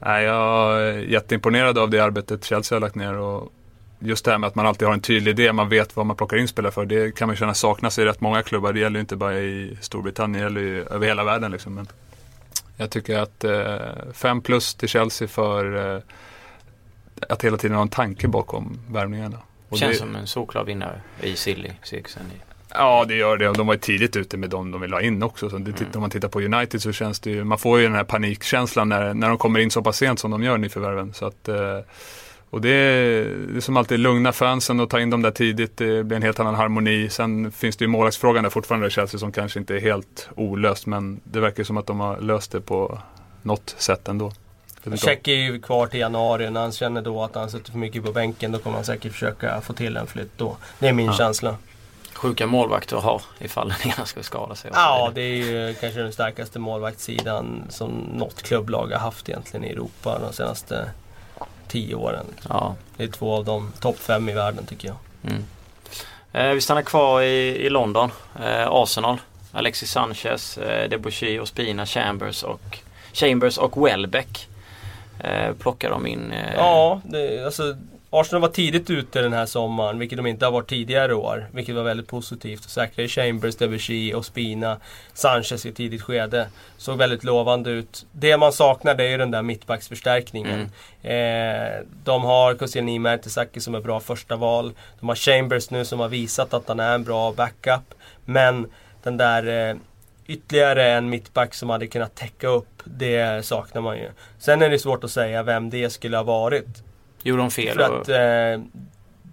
nej, jag är jätteimponerad av det arbetet Chelsea har lagt ner. Och just det här med att man alltid har en tydlig idé, man vet vad man plockar in spelare för. Det kan man känna saknas i rätt många klubbar. Det gäller ju inte bara i Storbritannien, det gäller ju över hela världen. Liksom. Men jag tycker att 5 eh, plus till Chelsea för eh, att hela tiden ha en tanke bakom värvningarna. Och Känns det, som en solklar vinnare i Silly-cirkusen. Ja det gör det de var tidigt ute med dem de vill ha in också. Så det, mm. Om man tittar på United så känns det ju, man får ju den här panikkänslan när, när de kommer in så pass sent som de gör nyförvärven. Så att, eh, och det är, det är som alltid lugna fansen och ta in dem där tidigt. Det blir en helt annan harmoni. Sen finns det ju målvaktsfrågan där fortfarande i Chelsea som kanske inte är helt olöst. Men det verkar som att de har löst det på något sätt ändå. Check är ju kvar till januari. När han känner då att han suttit för mycket på bänken då kommer han säkert försöka få till en flytt då. Det är min ja. känsla. Sjuka målvakter att ha ifall den ena skulle skada sig. Ja, det är ju kanske den starkaste målvaktssidan som något klubblag har haft egentligen i Europa de senaste tio åren. Ja. Det är två av de topp fem i världen tycker jag. Mm. Eh, vi stannar kvar i, i London. Eh, Arsenal. Alexis Sanchez, eh, Debussy, Ospina, Chambers och, Chambers och Welbeck. Eh, plockar de in. Ja, det, alltså Arsenal var tidigt ute den här sommaren, vilket de inte har varit tidigare år. Vilket var väldigt positivt. Säkrade Chambers, Debussy och Spina. Sanchez i tidigt skede. Såg väldigt lovande ut. Det man saknar det är ju den där mittbacksförstärkningen. Mm. Eh, de har Koscielny Mertesacker som är bra första val. De har Chambers nu som har visat att han är en bra backup. Men den där eh, ytterligare en mittback som hade kunnat täcka upp, det saknar man ju. Sen är det svårt att säga vem det skulle ha varit. Gjorde de fel? För att eh,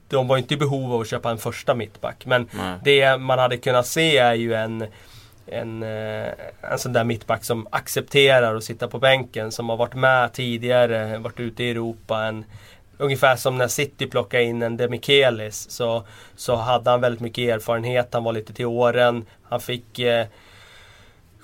de var inte i behov av att köpa en första mittback. Men Nej. det man hade kunnat se är ju en en, eh, en sån där mittback som accepterar att sitta på bänken. Som har varit med tidigare, varit ute i Europa. En, ungefär som när City plockade in en Demichelis. Så, så hade han väldigt mycket erfarenhet, han var lite till åren. Han fick eh,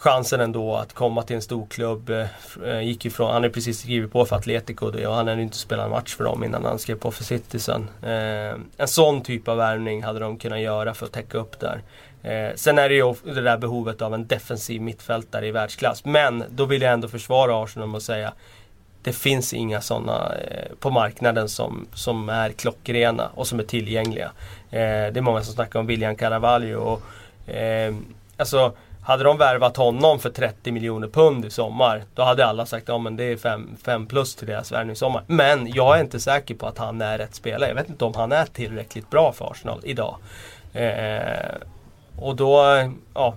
chansen ändå att komma till en stor klubb. Eh, eh, gick ifrån, han har precis skrivit på för Atletico och han hade inte spelat en match för dem innan han skrev på för Citizen. Eh, en sån typ av värvning hade de kunnat göra för att täcka upp där. Sen är det ju det där behovet av en defensiv mittfältare i världsklass. Men då vill jag ändå försvara Arsenal med att säga det finns inga sådana på marknaden som, som är klockrena och som är tillgängliga. det är många som snackar om William Caravaggio. och alltså hade de värvat honom för 30 miljoner pund i sommar, då hade alla sagt att ja, det är 5 plus till deras värvningssommar. Men jag är inte säker på att han är rätt spelare. Jag vet inte om han är tillräckligt bra för Arsenal idag. Eh, och då, ja.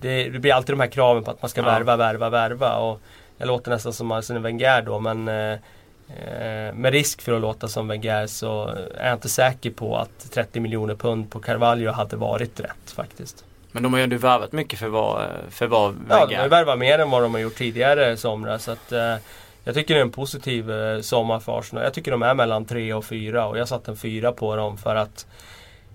Det, det, blir alltid de här kraven på att man ska ja. värva, värva, värva. Och jag låter nästan som Arsene Wenger då men eh, Eh, med risk för att låta som Wenger så är jag inte säker på att 30 miljoner pund på Carvalho hade varit rätt faktiskt. Men de har ju ändå värvat mycket för vad, för vad Ja, de har värvat mer än vad de har gjort tidigare i somras. Så att, eh, jag tycker det är en positiv eh, sommar för Arsenal. Jag tycker de är mellan 3 och 4 och jag satt en 4 på dem för att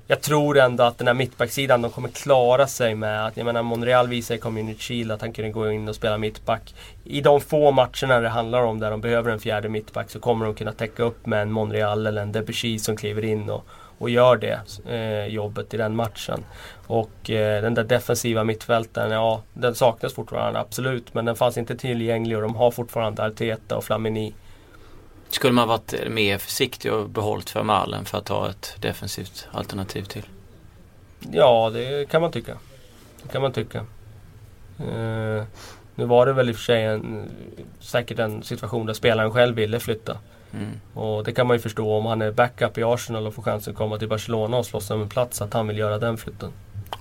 jag tror ändå att den här mittbacksidan, de kommer klara sig med att, jag menar Monreal visar i Community Shield att han kunde gå in och spela mittback. I de få matcherna det handlar om där de behöver en fjärde mittback så kommer de kunna täcka upp med en Monreal eller en Debussy som kliver in och, och gör det eh, jobbet i den matchen. Och eh, den där defensiva mittfältaren, ja den saknas fortfarande absolut. Men den fanns inte tillgänglig och de har fortfarande Arteta och Flamini. Skulle man varit mer försiktig och behållit för Malen för att ha ett defensivt alternativ till? Ja, det kan man tycka. Det kan man tycka. Eh, nu var det väl i och för sig en, säkert en situation där spelaren själv ville flytta. Mm. Och det kan man ju förstå om han är backup i Arsenal och får chansen att komma till Barcelona och slåss om en plats att han vill göra den flytten.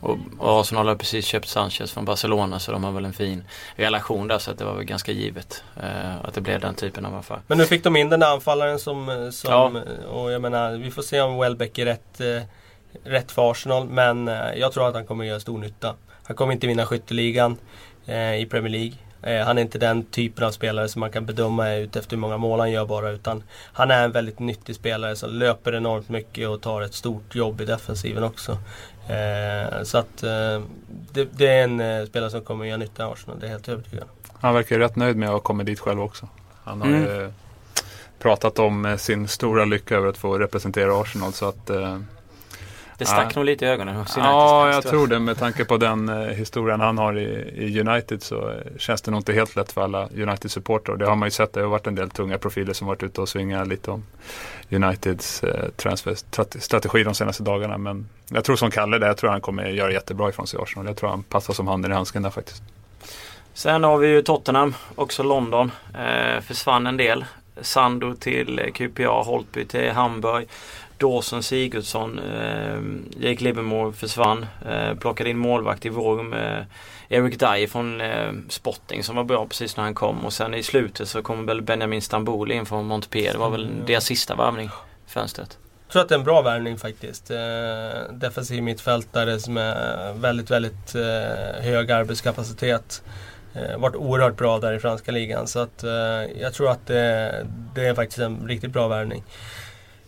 Och, och Arsenal har precis köpt Sanchez från Barcelona så de har väl en fin relation där så att det var väl ganska givet eh, att det blev den typen av affär. Men nu fick de in den där anfallaren som... som Ja. Och jag menar, vi får se om Welbeck är rätt, eh, rätt för Arsenal. Men eh, jag tror att han kommer göra stor nytta. Han kommer inte vinna skytteligan eh, i Premier League. Eh, han är inte den typen av spelare som man kan bedöma ut efter hur många mål han gör bara. Utan han är en väldigt nyttig spelare som löper enormt mycket och tar ett stort jobb i defensiven också. Eh, så att eh, det, det är en spelare som kommer göra nytta i Arsenal, det är helt övertygad. Han verkar ju rätt nöjd med att ha kommit dit själv också. Han har Mm. ju pratat om sin stora lycka över att få representera Arsenal. Så att, Det stack Ja. nog lite i ögonen hos ja, Uniteds jag tror det. Med tanke på den eh, historien han har i, i United så eh, känns det nog inte helt lätt för alla United-supportrar. Det har man ju sett. Det har varit en del tunga profiler som varit ute och svingat lite om Uniteds eh, transferstrategi de senaste dagarna. Men jag tror som Kalle där, jag tror han kommer göra jättebra ifrån sig i Arsenal. Jag tror han passar som handen i handsken där faktiskt. Sen har vi ju Tottenham, också London. Eh, försvann en del. Sando till eh, QPA, Holtby till Hamburg. Dawson Sigurdsson, eh, Jake Livermore försvann. Eh, plockade in målvakt i vår med Eric Dye från eh, Spotting som var bra precis när han kom. Och sen i slutet så kom väl Benjamin Stambouli in från Montpellier. Det var väl Mm. deras sista värvning. Fönstret. Jag tror att det är en bra värvning faktiskt. Eh, defensiv mittfältare som är väldigt, väldigt eh, hög arbetskapacitet. Eh, varit oerhört bra där i franska ligan. Så att eh, jag tror att det, det är faktiskt en riktigt bra värvning.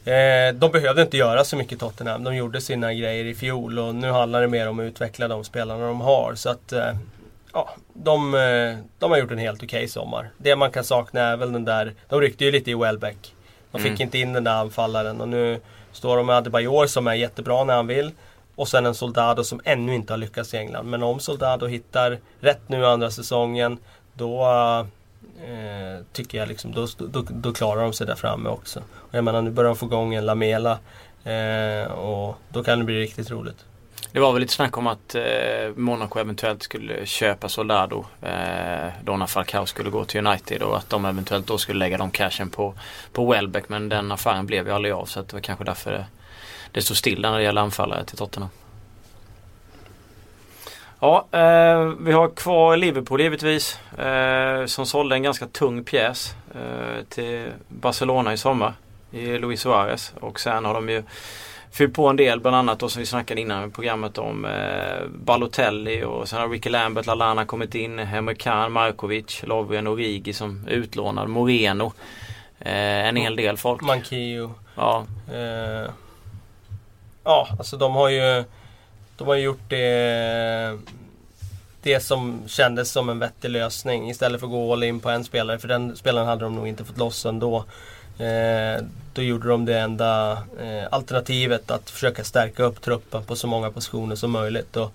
Eh, de behövde inte göra så mycket Tottenham. De gjorde sina grejer i fjol och nu handlar det mer om att utveckla de spelarna de har. Så att eh, ja, de, eh, de har gjort en helt okej sommar. Det man kan sakna är väl den där, de ryckte ju lite i Welbeck. De fick Mm. inte in den där anfallaren och nu står de med Adebayor som är jättebra när han vill. Och sen en Soldado som ännu inte har lyckats i England. Men om Soldado hittar rätt nu andra säsongen då eh, tycker jag liksom, då, då, då klarar de sig där framme också. Och jag menar nu börjar de få igång en Lamela eh, och då kan det bli riktigt roligt. Det var väl lite snack om att eh, Monaco eventuellt skulle köpa Soldado eh, då när Falcao skulle gå till United och att de eventuellt då skulle lägga de cashen på, på Welbeck men den affären blev ju aldrig av så att det var kanske därför det, det stod stilla när det gäller anfallare till Tottenham. Ja, eh, vi har kvar Liverpool givetvis eh, som sålde en ganska tung pjäs eh, till Barcelona i sommar i Luis Suarez och sen har de ju fyllt på en del bland annat då som vi snackade innan i programmet om eh, Balotelli och sen har Ricky Lambert, Lallana kommit in, Emre Can, Markovic, Lovren och Rigi som utlånad, Moreno. Eh, en hel del folk. Mankio. Ja, Eh, ja, alltså de har ju de har ju gjort det Det som kändes som en vettig lösning istället för att gå all in på en spelare. För den spelaren hade de nog inte fått loss ändå. Eh, då gjorde de det enda eh, alternativet att försöka stärka upp truppen på så många positioner som möjligt. Och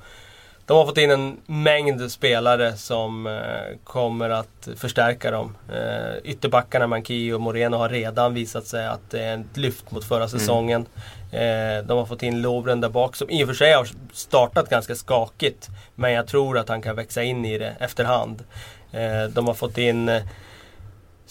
de har fått in en mängd spelare som eh, kommer att förstärka dem. Eh, ytterbackarna Mankio och Moreno har redan visat sig att det är ett lyft mot förra säsongen. Eh, de har fått in Lovren där bak som i och för sig har startat ganska skakigt. Men jag tror att han kan växa in i det efterhand. Eh, de har fått in eh,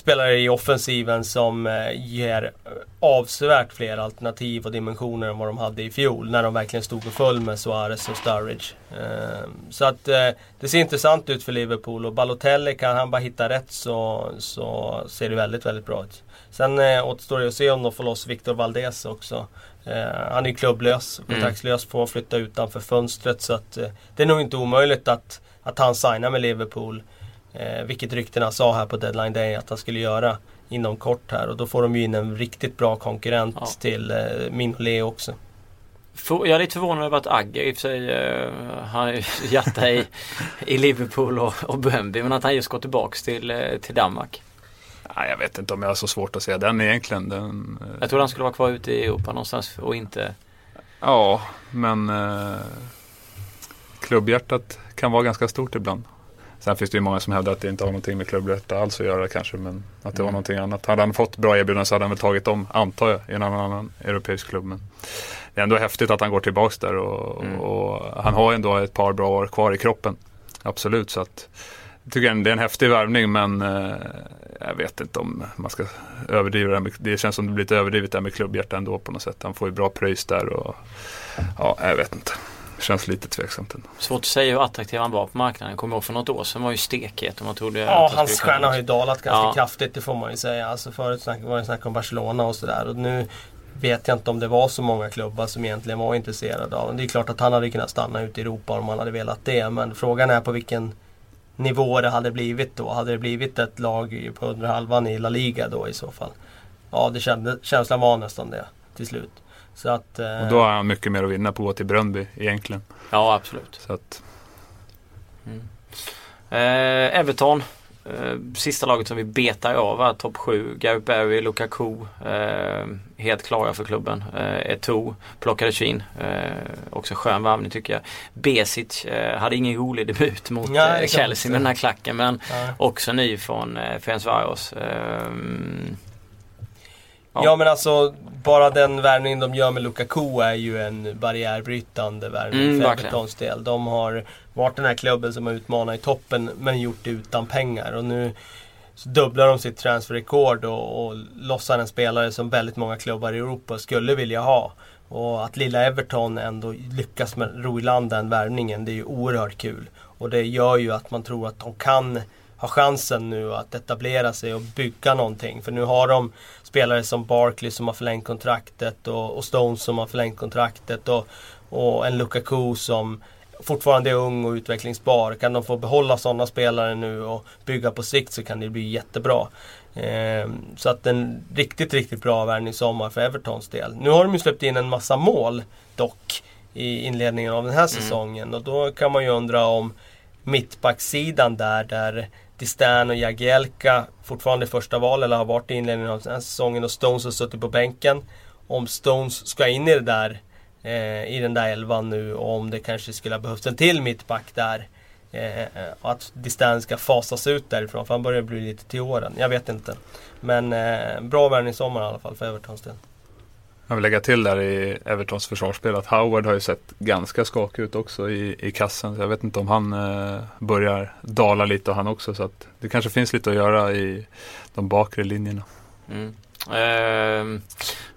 spelare i offensiven som eh, ger avsevärt fler alternativ och dimensioner än vad de hade i fjol. När de verkligen stod och föll med Suarez och Sturridge. Ehm, så att eh, det ser intressant ut för Liverpool och Balotelli kan han bara hitta rätt så, så ser det väldigt, väldigt bra ut. Sen eh, återstår det att se om de får loss Victor Valdez också. han är klubblös, kontraktslös, får flytta utanför fönstret. Så att det är nog inte omöjligt att, att han signar med Liverpool. Eh, vilket ryktena sa här på deadline day att han skulle göra inom kort här. Och då får de ju in en riktigt bra konkurrent ja. till eh, Mignolet också. Jag är lite förvånad över att Agger i och för sig uh, har hjärta i, i Liverpool och, och Bömby men att han just går tillbaks till, uh, till Danmark. Nej, jag vet inte om jag har så svårt att säga den egentligen. Den, uh... Jag tror han skulle vara kvar ute i Europa någonstans och inte... Ja, men uh, klubbhjärtat kan vara ganska stort ibland. Sen finns det ju många som hävdar att det inte har någonting med klubbrätt alls att göra kanske. Men att det mm. var någonting annat. Hade han fått bra erbjudanden så hade han väl tagit dem, antar jag, i en annan europeisk klubb. Men det är ändå häftigt att han går tillbaks där och, mm. och han har ändå ett par bra år kvar i kroppen. Absolut, så att jag tycker det är en häftig värvning men eh, jag vet inte om man ska överdriva det. Det känns som det blir lite överdrivet där med klubbhjärta ändå på något sätt. Han får ju bra pröjs där och ja, jag vet inte. Känns lite tveksamt ändå. Svårt att säga hur attraktiv han var på marknaden. Kommer ihåg för något år sedan var ju stekhet och man trodde Ja, hans stjärna har ju dalat ganska ja. kraftigt det får man ju säga. Alltså förut var det snack om Barcelona och sådär. Och nu vet jag inte om det var så många klubbar som egentligen var intresserade av Det är klart att han hade kunnat stanna ute i Europa om han hade velat det. Men frågan är på vilken nivå det hade blivit då. Hade det blivit ett lag på under halvan i La Liga då i så fall? Ja, det kände, känslan var nästan det till slut. Så att, eh, och då har han mycket mer att vinna på att gå till Bröndby egentligen. Ja, absolut. Så att, mm. eh, Everton. Eh, sista laget som vi betar av topp 7. Gareth Barry, Lukaku. Eh, helt klara för klubben. Eh, Eto'o plockades in. Eh, också skön värvning tycker jag. Besic eh, hade ingen rolig debut mot Nej, eh, Chelsea med den här klacken men Nej. också ny från eh, Ferencvaros. Ja. ja. men alltså bara den värvningen de gör med Lukaku är ju en barriärbrytande värvning mm, för Evertons del. De har varit den här klubben som har utmanat i toppen men gjort det utan pengar. Och nu så dubblar de sitt transferrekord och, och lossar en spelare som väldigt många klubbar i Europa skulle vilja ha. Och att lilla Everton ändå lyckas med ro i land den värvningen, det är ju oerhört kul. Och det gör ju att man tror att de kan ha chansen nu att etablera sig och bygga någonting. För nu har de spelare som Barkley som har förlängt kontraktet och, och Stones som har förlängt kontraktet och, och en Lukaku som fortfarande är ung och utvecklingsbar. Kan de få behålla sådana spelare nu och bygga på sikt så kan det bli jättebra. Eh, så att en riktigt, riktigt bra värvningssommar för Evertons del. Nu har de ju släppt in en massa mål dock i inledningen av den här mm. säsongen och då kan man ju undra om mittbacksidan där, där Distan och Jagielka fortfarande första val eller har varit i inledningen av den här säsongen och Stones har suttit på bänken. Om Stones ska in i det där eh, i den där elvan nu och om det kanske skulle ha behövts en till mittback där. Eh, att Distan ska fasas ut därifrån för han börjar bli lite till åren. Jag vet inte. Men eh, bra värvningssommar i alla fall för Evertons del. Jag vill lägga till där i Evertons försvarsspel att Howard har ju sett ganska skakig ut också i, i kassen. Så jag vet inte om han eh, börjar dala lite och han också. Så att det kanske finns lite att göra i de bakre linjerna. Mm. Eh,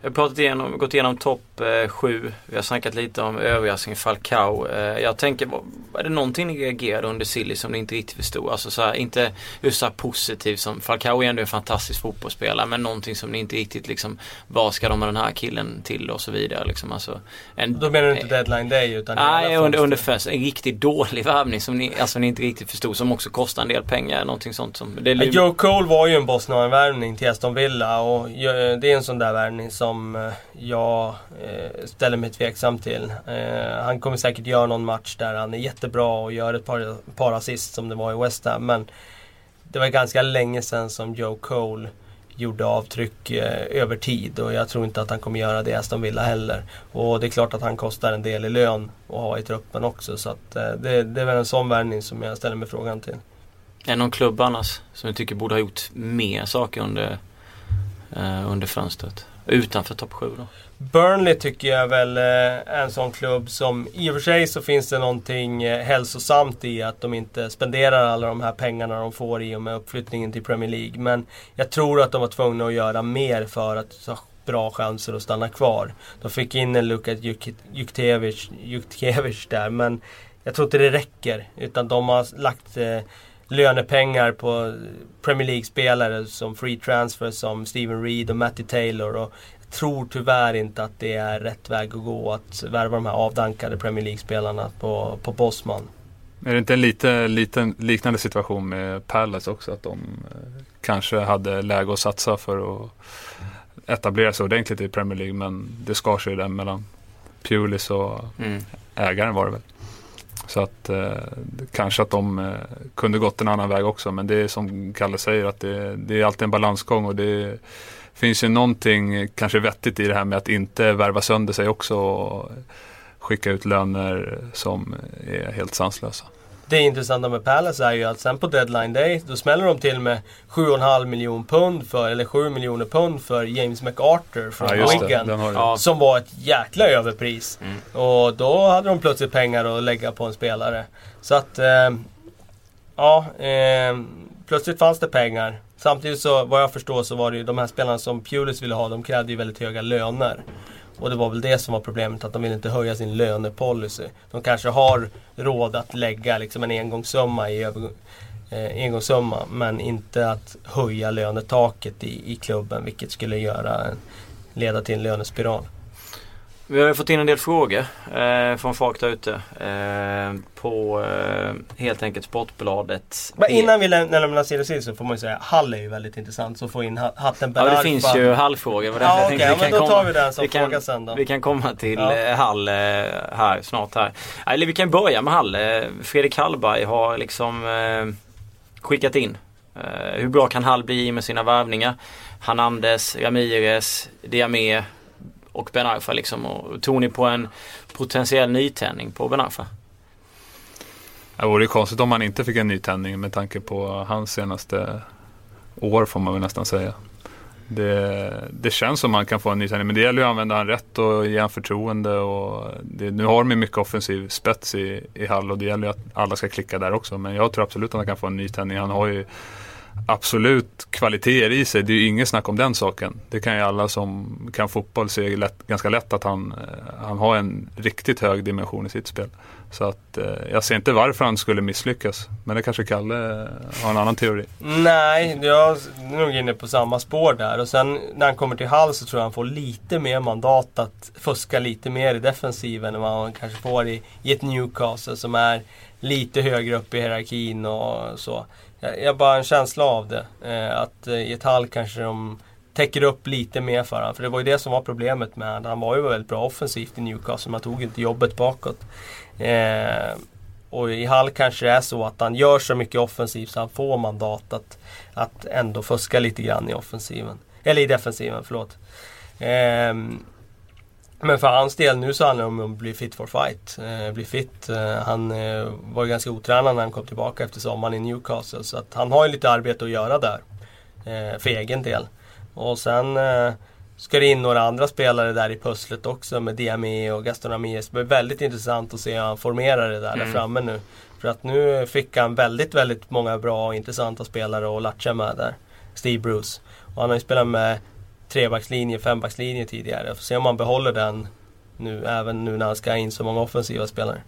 vi har pratat igenom, gått igenom topp eh, sju. Vi har snackat lite om överraskning Falcao. Eh, jag tänker, är det någonting ni reagerade under Silly som ni inte riktigt förstod? Alltså så här, inte just så här positivt som Falcao är ändå en fantastisk fotbollsspelare men någonting som ni inte riktigt liksom vad ska de med den här killen till och så vidare liksom. Alltså, en, Då menar du inte deadline day utan Nej, under, under först, en riktigt dålig värvning som ni, alltså, ni inte riktigt förstod som också kostar en del pengar. Någonting sånt som... Det, Joe Cole var ju en Bosnien-värvning till Aston Villa och Eh, det är en sån där värvning som eh, jag eh, ställer mig tveksam till. Han kommer säkert göra någon match där han är jättebra och gör ett par, par assist som det var i West Ham. Men det var ganska länge sedan som Joe Cole gjorde avtryck över tid och jag tror inte att han kommer göra det i Aston Villa heller. Och det är klart att han kostar en del i lön att ha i truppen också så att det, det är väl en sån värvning som jag ställer mig frågan till. Är det någon klubb annars som du tycker borde ha gjort mer saker under, Eh, under fönstret? Utanför topp 7 då? Burnley tycker jag väl eh, är en sån klubb som i och för sig så finns det någonting eh, hälsosamt i att de inte spenderar alla de här pengarna de får i och med uppflyttningen till Premier League. Men jag tror att de var tvungna att göra mer för att ha bra chanser att stanna kvar. De fick in en Luka Juktevic där men jag tror inte det räcker. Utan de har lagt eh, lönepengar på Premier League-spelare som free transfer som Steven Reed och Matty Taylor. Och jag tror tyvärr inte att det är rätt väg att gå att värva de här avdankade Premier League-spelarna på, på Bosman. Är det inte en lite, liten liknande situation med Palace också? Att de eh, kanske hade läge att satsa för att etablera sig ordentligt i Premier League men det skar sig där mellan Pulis och mm. ägaren var det väl. Så att eh, kanske att de eh, kunde gått en annan väg också. Men det är som Kalle säger att det, det är alltid en balansgång och det finns ju någonting kanske vettigt i det här med att inte värva sönder sig också och skicka ut löner som är helt sanslösa. Det intressanta med Palace är ju att sen på deadline day då smäller de till med 7,5 miljoner pund för, eller 7 miljoner pund för James McArthur från ja, Wigan. Som var ett jäkla överpris. Mm. Och då hade de plötsligt pengar att lägga på en spelare. Så att, eh, ja, eh, plötsligt fanns det pengar. Samtidigt så, vad jag förstår så var det ju de här spelarna som Pulis ville ha, de krävde ju väldigt höga löner. Och det var väl det som var problemet, att de ville inte höja sin lönepolicy. De kanske har råd att lägga liksom en engångssumma i eh, engångssumma men inte att höja lönetaket i, i klubben vilket skulle göra, leda till en lönespiral. Vi har fått in en del frågor eh, från folk där ute. Eh, på eh, helt enkelt Sportbladet. Men innan vi lämnar Silly så får man ju säga Hall är ju väldigt intressant. Så få in hatten Ja det finns ju Hall-frågor. Ja okay, men då komma, tar vi den som fråga kan, sen då. Vi kan komma till ja. Eh, Hall eh, här snart här. Eller vi kan börja med Hall. Eh, Fredrik Hallberg har liksom skickat in. hur bra kan Hall bli med sina värvningar? Hanandes, Ramirez, Diame och Ben Arfa liksom. Och tog ni på en potentiell nytändning på Ben Arfa? Det vore ju konstigt om han inte fick en nytändning med tanke på hans senaste år får man väl nästan säga. Det, det känns som man kan få en nytändning men det gäller ju att använda han rätt och ge han förtroende. Och det, nu har de ju mycket offensiv spets i, i Hall och det gäller ju att alla ska klicka där också. Men jag tror absolut att han kan få en nytändning. Han har ju absolut kvaliteter i sig. Det är ju inget snack om den saken. Det kan ju alla som kan fotboll se lätt, ganska lätt att han, eh, han har en riktigt hög dimension i sitt spel. Så att eh, jag ser inte varför han skulle misslyckas. Men det kanske Kalle eh, har en annan teori. Nej, jag är nog inne på samma spår där. Och sen när han kommer till Hall så tror jag han får lite mer mandat att fuska lite mer i defensiven än vad han kanske får i, i ett Newcastle som är lite högre upp i hierarkin och så. Eh, jag, har bara en känsla av det. Eh, att eh, i ett Hall kanske de täcker upp lite mer för honom. För det var ju det som var problemet med honom. Han var ju väldigt bra offensivt i Newcastle. Man tog inte jobbet bakåt. Eh, och i Hall kanske det är så att han gör så mycket offensivt så han får mandat att, att ändå fuska lite grann i offensiven. Eller i defensiven, förlåt. Eh, men för hans del nu så handlar det om att bli fit for fight. Eh, bli fit. Eh, han eh, var ju ganska otränad när han kom tillbaka efter sommaren i Newcastle. Så att han har ju lite arbete att göra där. Eh, för egen del. Och sen eh, ska det in några andra spelare där i pusslet också med Diame och Gaston Ramirez. Det blir väldigt intressant att se hur han formerar det där, mm. där framme nu. För att nu fick han väldigt, väldigt många bra och intressanta spelare att latcha med där. Steve Bruce. Och han har ju spelat med trebackslinje, fembackslinje tidigare. Får se om han behåller den nu, även nu när han ska in så många offensiva spelare.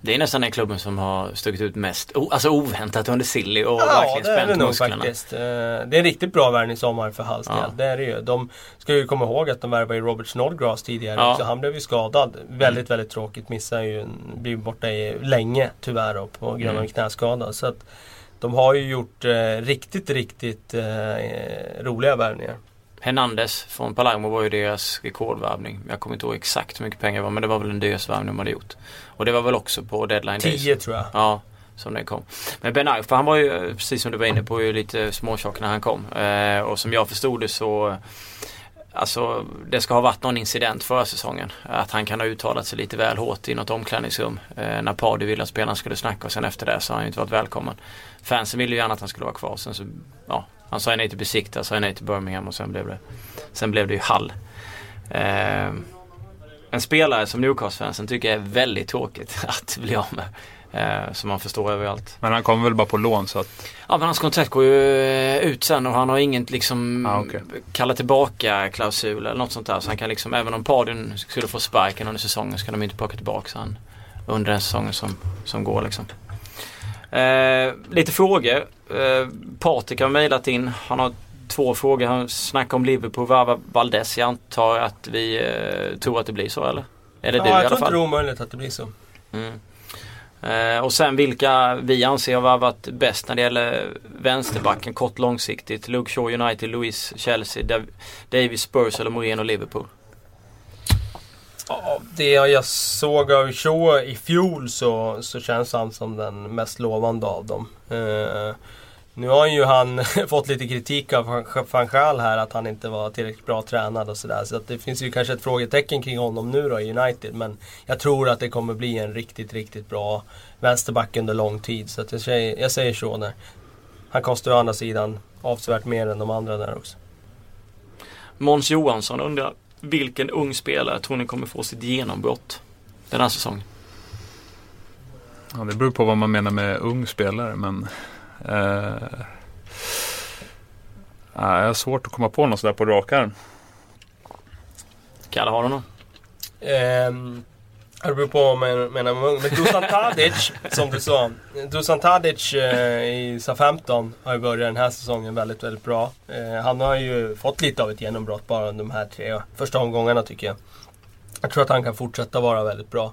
Det är nästan den klubben som har stuckit ut mest, alltså oväntat under Silly och ja, verkligen spänt det är det musklerna. Faktiskt. Eh, det är en riktigt bra värvning i sommar för Halls ja. Det är det ju. De ska ju komma ihåg att de värvade Robert Snodgrass tidigare. Ja. Så han blev ju skadad. Väldigt, mm. väldigt tråkigt. Missar ju, blir borta i länge tyvärr då, på grund av en mm. knäskada. Så att de har ju gjort eh, riktigt, riktigt eh, roliga värvningar. Hernandez från Palermo var ju deras rekordvärvning. Jag kommer inte ihåg exakt hur mycket pengar det var men det var väl en dyraste värvning de hade gjort. Och det var väl också på deadline 10 tror jag. Ja, som det kom. Men Ben Arfa han var ju, precis som du var inne på, ju lite småtjock när han kom. Eh, och som jag förstod det så Alltså det ska ha varit någon incident förra säsongen. Att han kan ha uttalat sig lite väl hårt i något omklädningsrum. Eh, när Pardy ville att spelarna skulle snacka och sen efter det så har han ju inte varit välkommen. Fansen ville ju gärna att han skulle vara kvar. Sen så, ja, han sa nej till Besiktas, sa nej till Birmingham och sen blev det, sen blev det ju Hall. Eh, en spelare som Newcastle-fansen tycker är väldigt tråkigt att bli av med. Eh, som man förstår överallt. Men han kommer väl bara på lån så att... Ja men hans kontrakt går ju eh, ut sen och han har inget liksom Ah, okej. kalla tillbaka klausul eller något sånt där. Så han kan liksom, även om Pardon skulle få sparken under säsongen så kan de inte plocka tillbaka han under den säsongen som, som går liksom. Eh, lite frågor. Eh, Patrik har mejlat in. Han har två frågor. Han snackar om Liverpool värva Valdes. Jag antar att vi eh, tror att det blir så eller? Eller du ja, i jag alla tror inte det är omöjligt att det blir så. Mm. Eh, och sen vilka vi anser har varit bäst när det gäller vänsterbacken kort långsiktigt. Luke Shaw United, Luis Chelsea, Dav- Davis Spurs eller Moreno Liverpool. Ja, det jag såg av Shaw i fjol så, så känns han som den mest lovande av dem. Eh, nu har ju han fått lite kritik av van- Gaal här att han inte var tillräckligt bra tränad och sådär. Så att det finns ju kanske ett frågetecken kring honom nu då i United. Men jag tror att det kommer bli en riktigt, riktigt bra vänsterback under lång tid. Så att jag, säger, jag säger Shaw där. Han kostar å andra sidan avsevärt mer än de andra där också. Måns Johansson undrar vilken ung spelare tror ni kommer få sitt genombrott den här säsongen? Ja, det beror på vad man menar med ung spelare men... Eh, ja, jag har svårt att komma på något sådär på rak arm. Kalle, har du någon? Ehm, det beror på vad man menar med Dusan Tadic, som du sa. Dusan Tadic eh, i Southampton har ju börjat den här säsongen väldigt, väldigt bra. Eh, han har ju fått lite av ett genombrott bara under de här tre första omgångarna tycker jag. Jag tror att han kan fortsätta vara väldigt bra.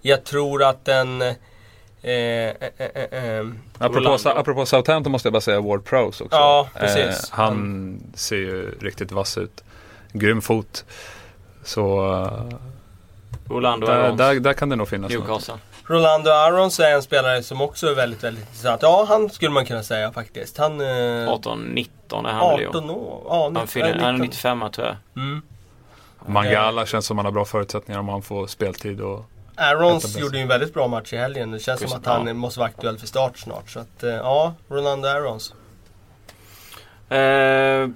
Jag tror att den... Eh, eh, eh, eh, eh, Apropå, apropå Southampton måste jag bara säga Ward Prowse också. Ja, precis. Eh, han ser ju riktigt vass ut. Grym fot. Så Rolando där, Arons, där, där kan det nog finnas något. Newcastle. Rolando Arons är en spelare som också är väldigt, väldigt intressant. Ja, han skulle man kunna säga faktiskt. Han... Eh, 18-19 är han väl i år. 18 år. Ja, Han fyller, han är 95 tror jag. Mm. Mangala känns som han har bra förutsättningar om han får speltid. Och, Arons gjorde ju en väldigt bra match i helgen. Det känns som Just att det, han ja. måste vara aktuell för start snart. Så att, eh, ja, Rolando Arons. Eh,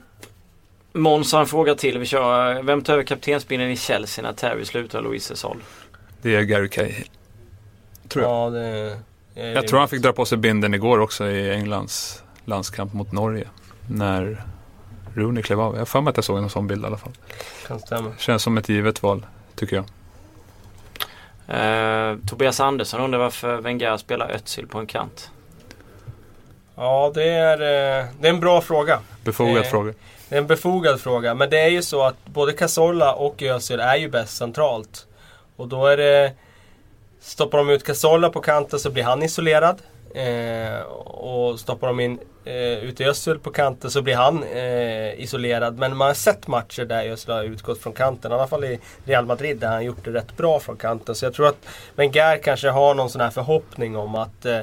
Måns har en fråga till. Vi kör. Vem tar över kaptensbindeln i Chelsea när Terry slutar Louise såld? det är Gary Cahill. Tror jag. Ja, det, är Jag tror han fick dra på sig binden igår också i Englands landskamp mot Norge. När Rooney klev av. Jag har för mig att jag såg en sån bild i alla fall. kan stämma. Känns som ett givet val, tycker jag. Eh, Tobias Andersson undrar varför Wenger spelar Özil på en kant. Ja, det är, eh, det är en bra fråga. Befogad Eh, fråga. Det är en befogad fråga. Men det är ju så att både Casola och Özil är ju bäst centralt. Och då är det... Stoppar de ut Casola på kanten så blir han isolerad. Eh, och stoppar de in eh, ut Özil på kanten så blir han eh, isolerad. Men man har sett matcher där Özil har utgått från kanten. I alla fall i Real Madrid där han gjort det rätt bra från kanten. Så jag tror att Wenger kanske har någon sån här förhoppning om att eh,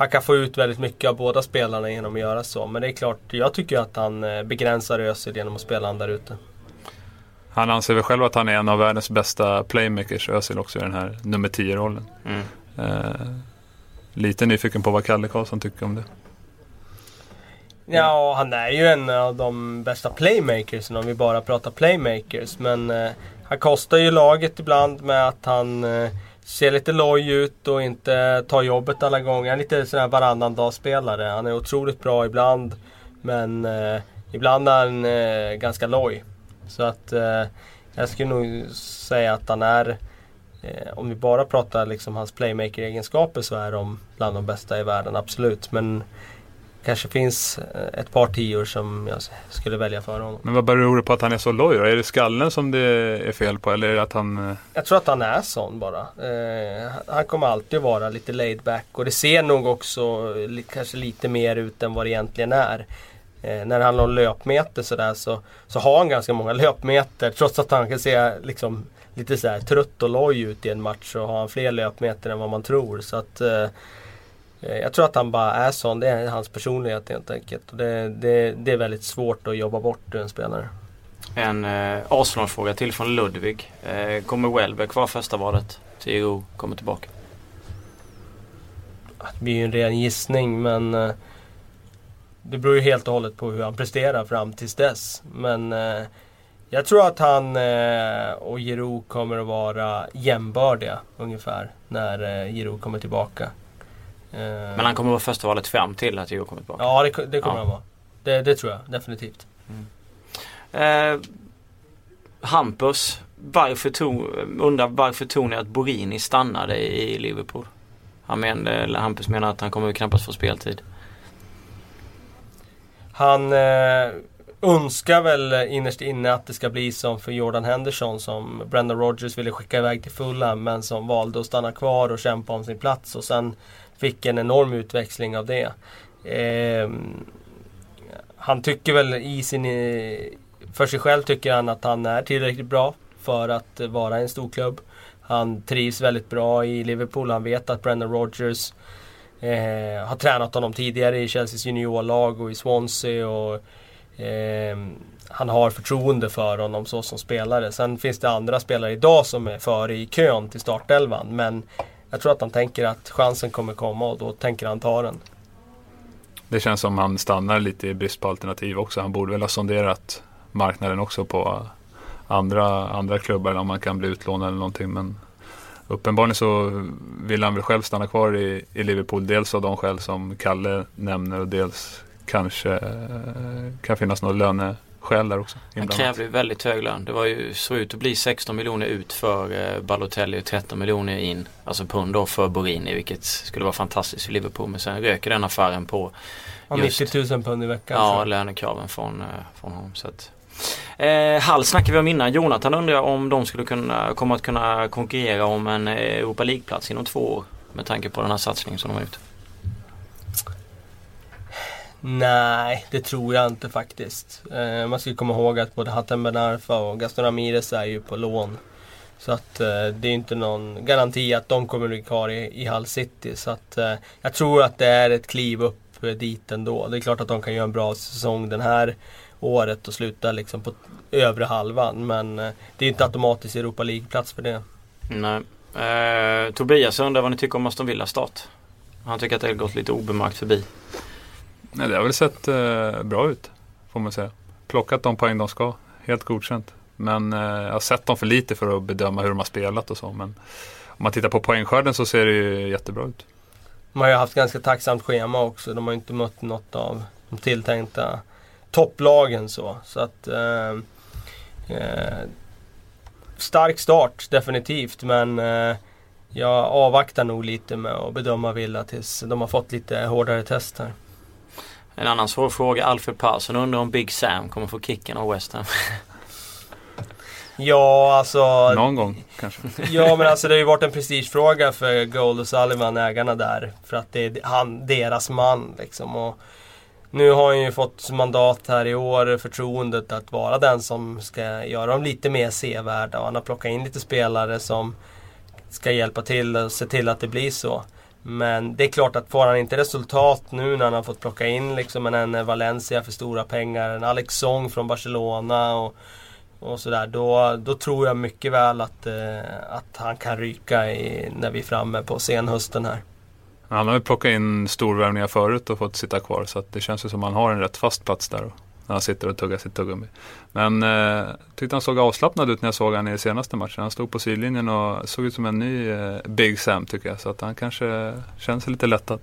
han kan få ut väldigt mycket av båda spelarna genom att göra så. Men det är klart, jag tycker att han eh, begränsar Özil genom att spela han där ute. Han anser väl själv att han är en av världens bästa playmakers. Özil också i den här nummer 10-rollen. Mm. Eh, lite nyfiken på vad Kalle Karlsson tycker om det. Ja, han är ju en av de bästa playmakers om vi bara pratar playmakers. Men eh, han kostar ju laget ibland med att han eh, ser lite loj ut och inte tar jobbet alla gånger. Han är lite sån här varannan dag spelare. Han är otroligt bra ibland. Men eh, ibland är han eh, ganska loj. Så att eh, jag skulle nog säga att han är Eh, om vi bara pratar liksom hans playmaker-egenskaper så är de bland de bästa i världen, absolut. Men kanske finns eh, ett par tior som jag skulle välja för honom. Men vad beror det på att han är så loj? Är det skallen som det är fel på eller är det att han... eh, Jag tror att han är sån bara. Eh, han kommer alltid vara lite laid back och det ser nog också li- kanske lite mer ut än vad det egentligen är. Eh, när det handlar om löpmeter sådär så, så har han ganska många löpmeter trots att han kan se liksom lite så trött och loj ut i en match så har han fler löpmeter än vad man tror. Så att eh, jag tror att han bara är sån. Det är hans personlighet helt enkelt. Och det, det, det är väldigt svårt att jobba bort en spelare. En eh, Arsenal-fråga till från Ludvig. Eh, kommer Welbeck vara första valet? Theo kommer tillbaka. Det blir ju en ren gissning men eh, det beror ju helt och hållet på hur han presterar fram tills dess. Men eh, Jag tror att han eh, och Giroud kommer att vara jämbördiga ungefär när eh, Giroud kommer tillbaka. Eh, Men han kommer vara första valet fram till att Giroud kommer tillbaka. Ja, det, det kommer Ja. han vara. Det, det tror jag definitivt. Eh, Hampus, varför tog, undrar varför tror ni att Borini stannade i Liverpool? Han men, eller Hampus menar att han kommer knappast få speltid. Han eh, önskar väl innerst inne att det ska bli som för Jordan Henderson som Brendan Rodgers ville skicka iväg till Fulham men som valde att stanna kvar och kämpa om sin plats och sen fick en enorm utväxling av det. Eh, han tycker väl i sin... Eh, för sig själv tycker han att han är tillräckligt bra för att vara en stor klubb. Han trivs väldigt bra i Liverpool. Han vet att Brendan Rodgers eh, har tränat honom tidigare i Chelseas juniorlag och i Swansea. Och, eh, han har förtroende för honom så som spelare. Sen finns det andra spelare idag som är före i kön till startelvan. Men jag tror att han tänker att chansen kommer komma och då tänker han ta den. Det känns som han stannar lite i brist på alternativ också. Han borde väl ha sonderat marknaden också på andra, andra klubbar om man kan bli utlånad eller någonting. Men uppenbarligen så vill han väl själv stanna kvar i, i Liverpool. Dels av de skäl som Kalle nämner och dels kanske eh, kan finnas något löneskäl där också. Han inblandat. krävde ju väldigt hög lön. Det var ju, såg ut att bli 16 miljoner ut för eh, Balotelli och 13 miljoner in. Alltså pund då för Borini vilket skulle vara fantastiskt för Liverpool. Men sen röker den affären på Han Just. 90 000 pund i veckan. ja, jag. lönekraven från, eh, från honom. Så att. Eh, Hall snackade vi om innan. Jonathan undrar om de skulle kunna, komma att kunna konkurrera om en eh, Europa League-plats inom två år. Med tanke på den här satsningen som de har gjort. Nej, det tror jag inte faktiskt. Eh, man ska komma ihåg att både Hatem Ben Arfa och Gaston Ramirez är ju på lån. Så att eh, det är inte någon garanti att de kommer bli kvar i, i Hull City. Så att eh, jag tror att det är ett kliv upp eh, dit ändå. Det är klart att de kan göra en bra säsong den här året och sluta liksom på övre halvan. Men eh, det är inte automatiskt Europa League-plats för det. Nej. Eh, Tobias undrar vad ni tycker om Aston Villa start. Han tycker att det har gått lite obemärkt förbi. Nej, det har väl sett eh, bra ut får man säga. Plockat de poäng de ska. Helt godkänt. Men eh, jag har sett dem för lite för att bedöma hur de har spelat och så. Men om man tittar på poängskörden så ser det ju jättebra ut. De har ju haft ganska tacksamt schema också. De har ju inte mött något av de tilltänkta topplagen så. Så att... Eh, eh, stark start definitivt men eh, jag avvaktar nog lite med att bedöma Villa tills de har fått lite hårdare test här. En annan svår fråga. Alfred Persson undrar om Big Sam kommer få kicken av West Ham. Ja alltså... Någon gång kanske. Ja men alltså det har ju varit en prestigefråga för Gold och Sullivan, ägarna där. För att det är han, deras man liksom. Och nu har han ju fått mandat här i år, förtroendet att vara den som ska göra dem lite mer sevärda. Och han har plockat in lite spelare som ska hjälpa till och se till att det blir så. Men det är klart att får han inte resultat nu när han har fått plocka in liksom en, en Valencia för stora pengar, en Alex Song från Barcelona och och sådär. Då, då tror jag mycket väl att, eh, att han kan ryka i, när vi är framme på senhösten här. Han har ju plockat in storvärvningar förut och fått sitta kvar. Så att det känns ju som att han har en rätt fast plats där. När han sitter och tuggar sitt tuggummi. Men eh, tyckte han såg avslappnad ut när jag såg han i senaste matchen. Han stod på sidlinjen och såg ut som en ny eh, Big Sam tycker jag. Så att han kanske känns lite lättad.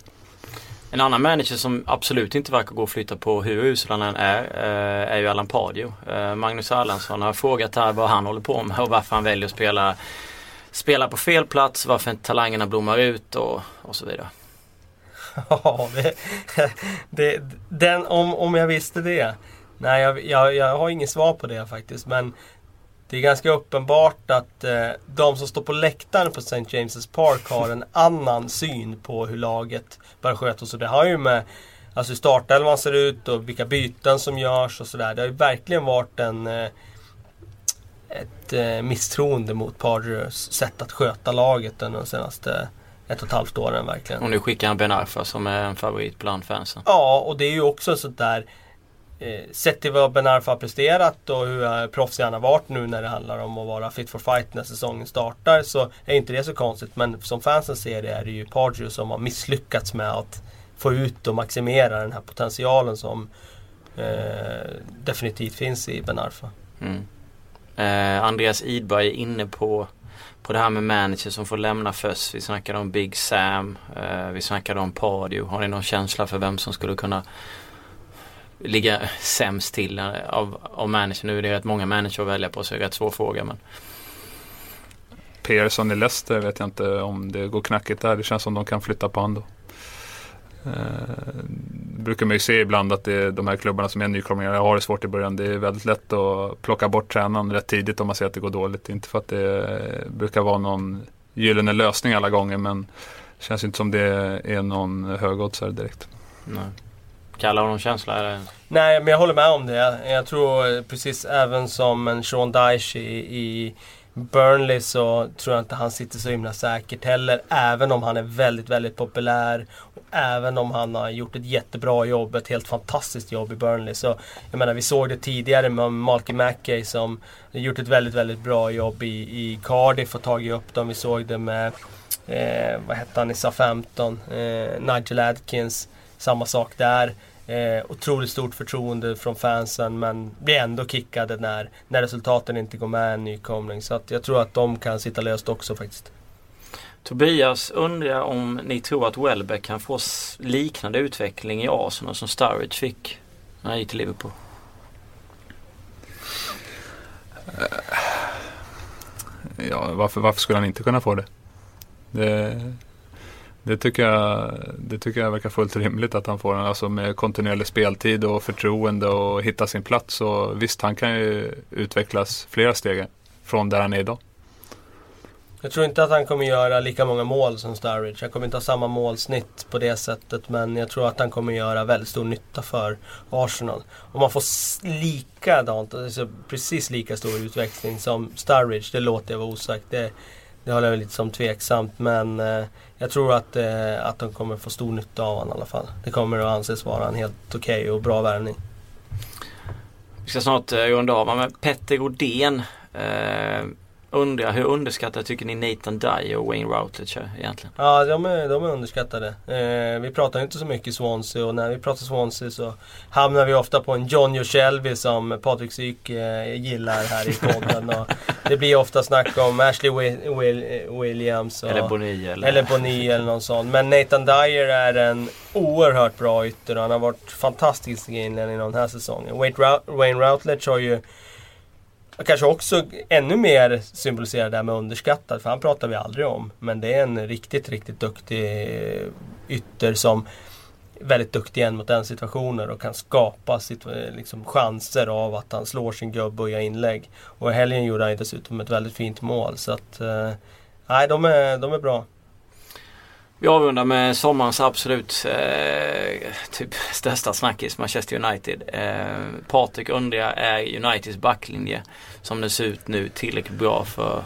En annan manager som absolut inte verkar gå att flytta på hur usel han än är, eh, är ju Allan Pardew. Eh, Magnus Erlandsson har frågat här vad han håller på med och varför han väljer att spela, spela på fel plats, varför inte talangerna blommar ut och, och så vidare. Ja, det, det, den, om, om jag visste det. Nej, jag, jag, jag har inget svar på det faktiskt. Men det är ganska uppenbart att eh, de som står på läktaren på St. James' Park har en annan syn på hur laget bör skötas. Och det har ju med alltså hur startelvan ser ut och vilka byten som görs och sådär. Det har ju verkligen varit en eh, ett eh, misstroende mot Pardews sätt att sköta laget under de senaste ett och ett halvt åren verkligen. Och nu skickar han Ben Arfa som är en favorit bland fansen. Ja, och det är ju också sånt där eh, Eh, sett till vad Ben Arfa har presterat och hur eh, proffsig han har varit nu när det handlar om att vara fit for fight när säsongen startar så är inte det så konstigt. Men som fansen ser det är det ju Pardew som har misslyckats med att få ut och maximera den här potentialen som eh, definitivt finns i Ben Arfa. Mm. Eh, Andreas Idberg är inne på, på det här med manager som får lämna först. Vi snackade om Big Sam. Eh, vi snackade om Pardew. Har ni någon känsla för vem som skulle kunna ligga sämst till eh, av, av manager? Nu är det rätt många manager att välja på så det är rätt svår fråga. Men... Pearson i Leicester vet jag inte om det går knackigt där. Det känns som de kan flytta på honom. Eh, brukar man ju se ibland att det är de här klubbarna som är nykomlingar har det svårt i början. Det är väldigt lätt att plocka bort tränaren rätt tidigt om man ser att det går dåligt. Inte för att det brukar vara någon gyllene lösning alla gånger men det känns inte som det är någon högoddsare direkt. Nej. Kalla honom någon känsla? eller? Nej, men jag håller med om det. Jag tror eh, precis även som en Sean Dyche i, i Burnley så tror jag inte han sitter så himla säkert heller. Även om han är väldigt, väldigt populär. Och även om han har gjort ett jättebra jobb, ett helt fantastiskt jobb i Burnley. Så jag menar, vi såg det tidigare med Malky Mackey som gjort ett väldigt, väldigt bra jobb i, i Cardiff och tagit upp dem. Vi såg det med, eh, vad hette han i SA-15? Eh, Nigel Adkins. Samma sak där. Eh, otroligt stort förtroende från fansen men blir ändå kickade när, när resultaten inte går med en nykomling. Så att jag tror att de kan sitta löst också faktiskt. Tobias undrar om ni tror att Welbeck kan få liknande utveckling i Arsenal som Sturridge fick när han gick till Liverpool? Ja, varför, varför skulle han inte kunna få det? Det, det tycker, jag, det tycker jag verkar fullt rimligt att han får. Alltså med kontinuerlig speltid och förtroende och hitta sin plats. Och visst, han kan ju utvecklas flera steg från där han är idag. Jag tror inte att han kommer göra lika många mål som Sturridge. Han kommer inte ha samma målsnitt på det sättet. Men jag tror att han kommer göra väldigt stor nytta för Arsenal. Om man får likadant, alltså precis lika stor utveckling som Sturridge, det låter jag vara osagt. Det, det håller jag lite som tveksamt. Men eh, jag tror att, eh, att de kommer få stor nytta av honom i alla fall. Det kommer att anses vara en helt okej okay och bra värvning. Vi ska snart eh, runda av med Petter Rodén. Eh, Undrar, hur underskattade tycker ni Nathan Dye och Wayne Routledge är egentligen? Ja, de är, de är underskattade. Eh, vi pratar inte så mycket Swansea och när vi pratar Swansea så hamnar vi ofta på en Johnny Shelby som Patrik Syk eh, gillar här i podden. och det blir ofta snack om Ashley Will, Will, Williams. Och, eller Bonny eller... eller Bonny eller någon sån. Men Nathan Dyer är en oerhört bra ytter han har varit fantastisk i inledningen av den här säsongen. Wayne Routledge har ju kanske också ännu mer symboliserar det här med underskattad, för han pratar vi aldrig om. Men det är en riktigt, riktigt duktig ytter som är väldigt duktig igen mot den situationer och kan skapa liksom, chanser av att han slår sin gubbe och gör inlägg. Och i helgen gjorde han dessutom ett väldigt fint mål. Så att, eh, nej, de är, de är bra. Vi avrundar med sommarens absolut eh, typ största snackis, Manchester United. Eh, Patrik undrar, är Uniteds backlinje som det ser ut nu tillräckligt bra för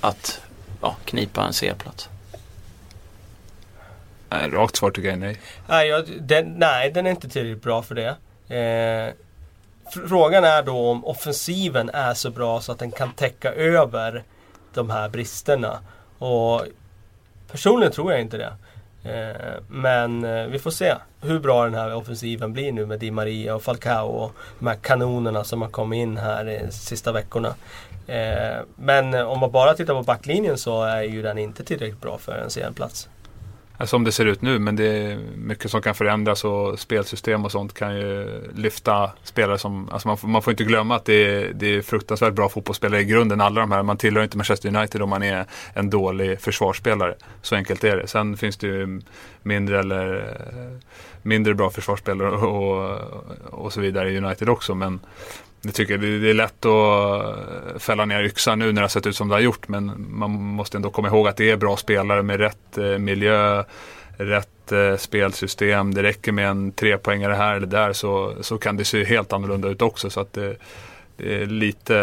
att ja, knipa en C-plats? Rakt svar tycker jag är nej. Nej, jag, den, nej, den är inte tillräckligt bra för det. Eh, frågan är då om offensiven är så bra så att den kan täcka över de här bristerna. Och Personligen tror jag inte det. Eh, men eh, vi får se hur bra den här offensiven blir nu med Di Maria och Falcao och de här kanonerna som har kommit in här de sista veckorna. Eh, men om man bara tittar på backlinjen så är ju den inte tillräckligt bra för en CL-plats Alltså, som det ser ut nu. Men det är mycket som kan förändras och spelsystem och sånt kan ju lyfta spelare som, alltså man, får, man får inte glömma att det är, det är fruktansvärt bra fotbollsspelare i grunden. Alla de här, man tillhör inte Manchester United om man är en dålig försvarsspelare. Så enkelt är det. Sen finns det ju mindre eller mindre bra försvarsspelare och, och så vidare i United också. Men det tycker det är lätt att eh, fälla ner yxan nu när det har sett ut som det har gjort. Men man måste ändå komma ihåg att det är bra spelare med rätt eh, miljö, rätt eh, spelsystem. Det räcker med en trepoängare här eller där så, så kan det se helt annorlunda ut också. Så att det, det är, lite,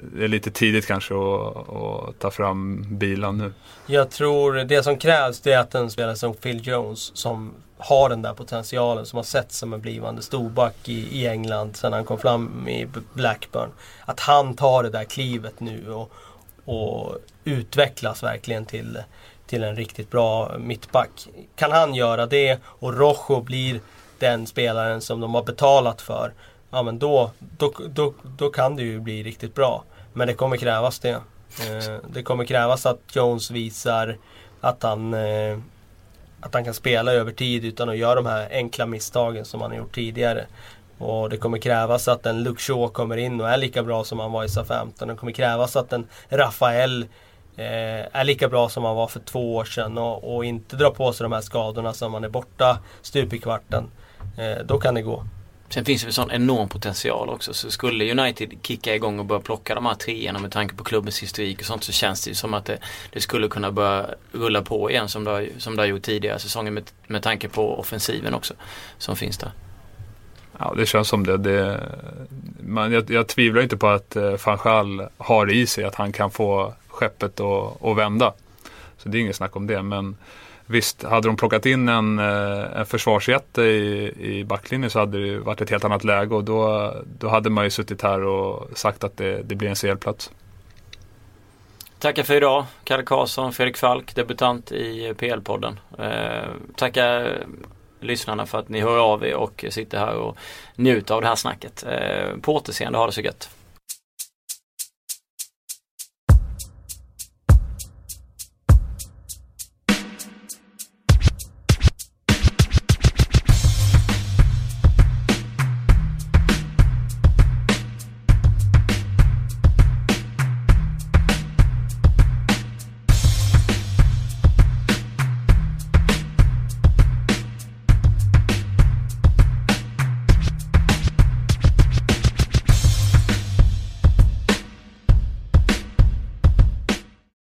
det är lite tidigt kanske att, att ta fram bilen nu. Jag tror det som krävs det är att en spelare som Phil Jones som har den där potentialen som har sett som en blivande storback i, i England sen han kom fram i Blackburn. Att han tar det där klivet nu och, och utvecklas verkligen till, till en riktigt bra mittback. Kan han göra det och Rojo blir den spelaren som de har betalat för. Ja men då, då, då, då kan det ju bli riktigt bra. Men det kommer krävas det. Eh, det kommer krävas att Jones visar att han, eh, att han kan spela över tid utan att göra de här enkla misstagen som han har gjort tidigare. Och det kommer krävas att en Luke Shaw kommer in och är lika bra som han var i SA-15. Det kommer krävas att en Rafael eh, är lika bra som han var för två år sedan och, och inte drar på sig de här skadorna som man är borta stup i kvarten. Eh, då kan det gå. Sen finns det en sån enorm potential också. Så skulle United kicka igång och börja plocka de här treorna med tanke på klubbens historik och sånt så känns det ju som att det, det skulle kunna börja rulla på igen som det har, som det har gjort tidigare säsonger med, med tanke på offensiven också som finns där. Ja, det känns som det. det man, jag, jag tvivlar inte på att eh, Fanchal har i sig att han kan få skeppet att, att vända. Så det är inget snack om det. Men visst, hade de plockat in en, eh, en försvarsjätte i, i backlinjen så hade det varit ett helt annat läge och då, då hade man ju suttit här och sagt att det, det blir en CL-plats. Tackar för idag. Kalle Karlsson, Fredrik Falk, debutant i PL-podden. Eh, tackar lyssnarna för att ni hör av er och sitter här och njuter av det här snacket. Eh, på återseende, ha det så gött.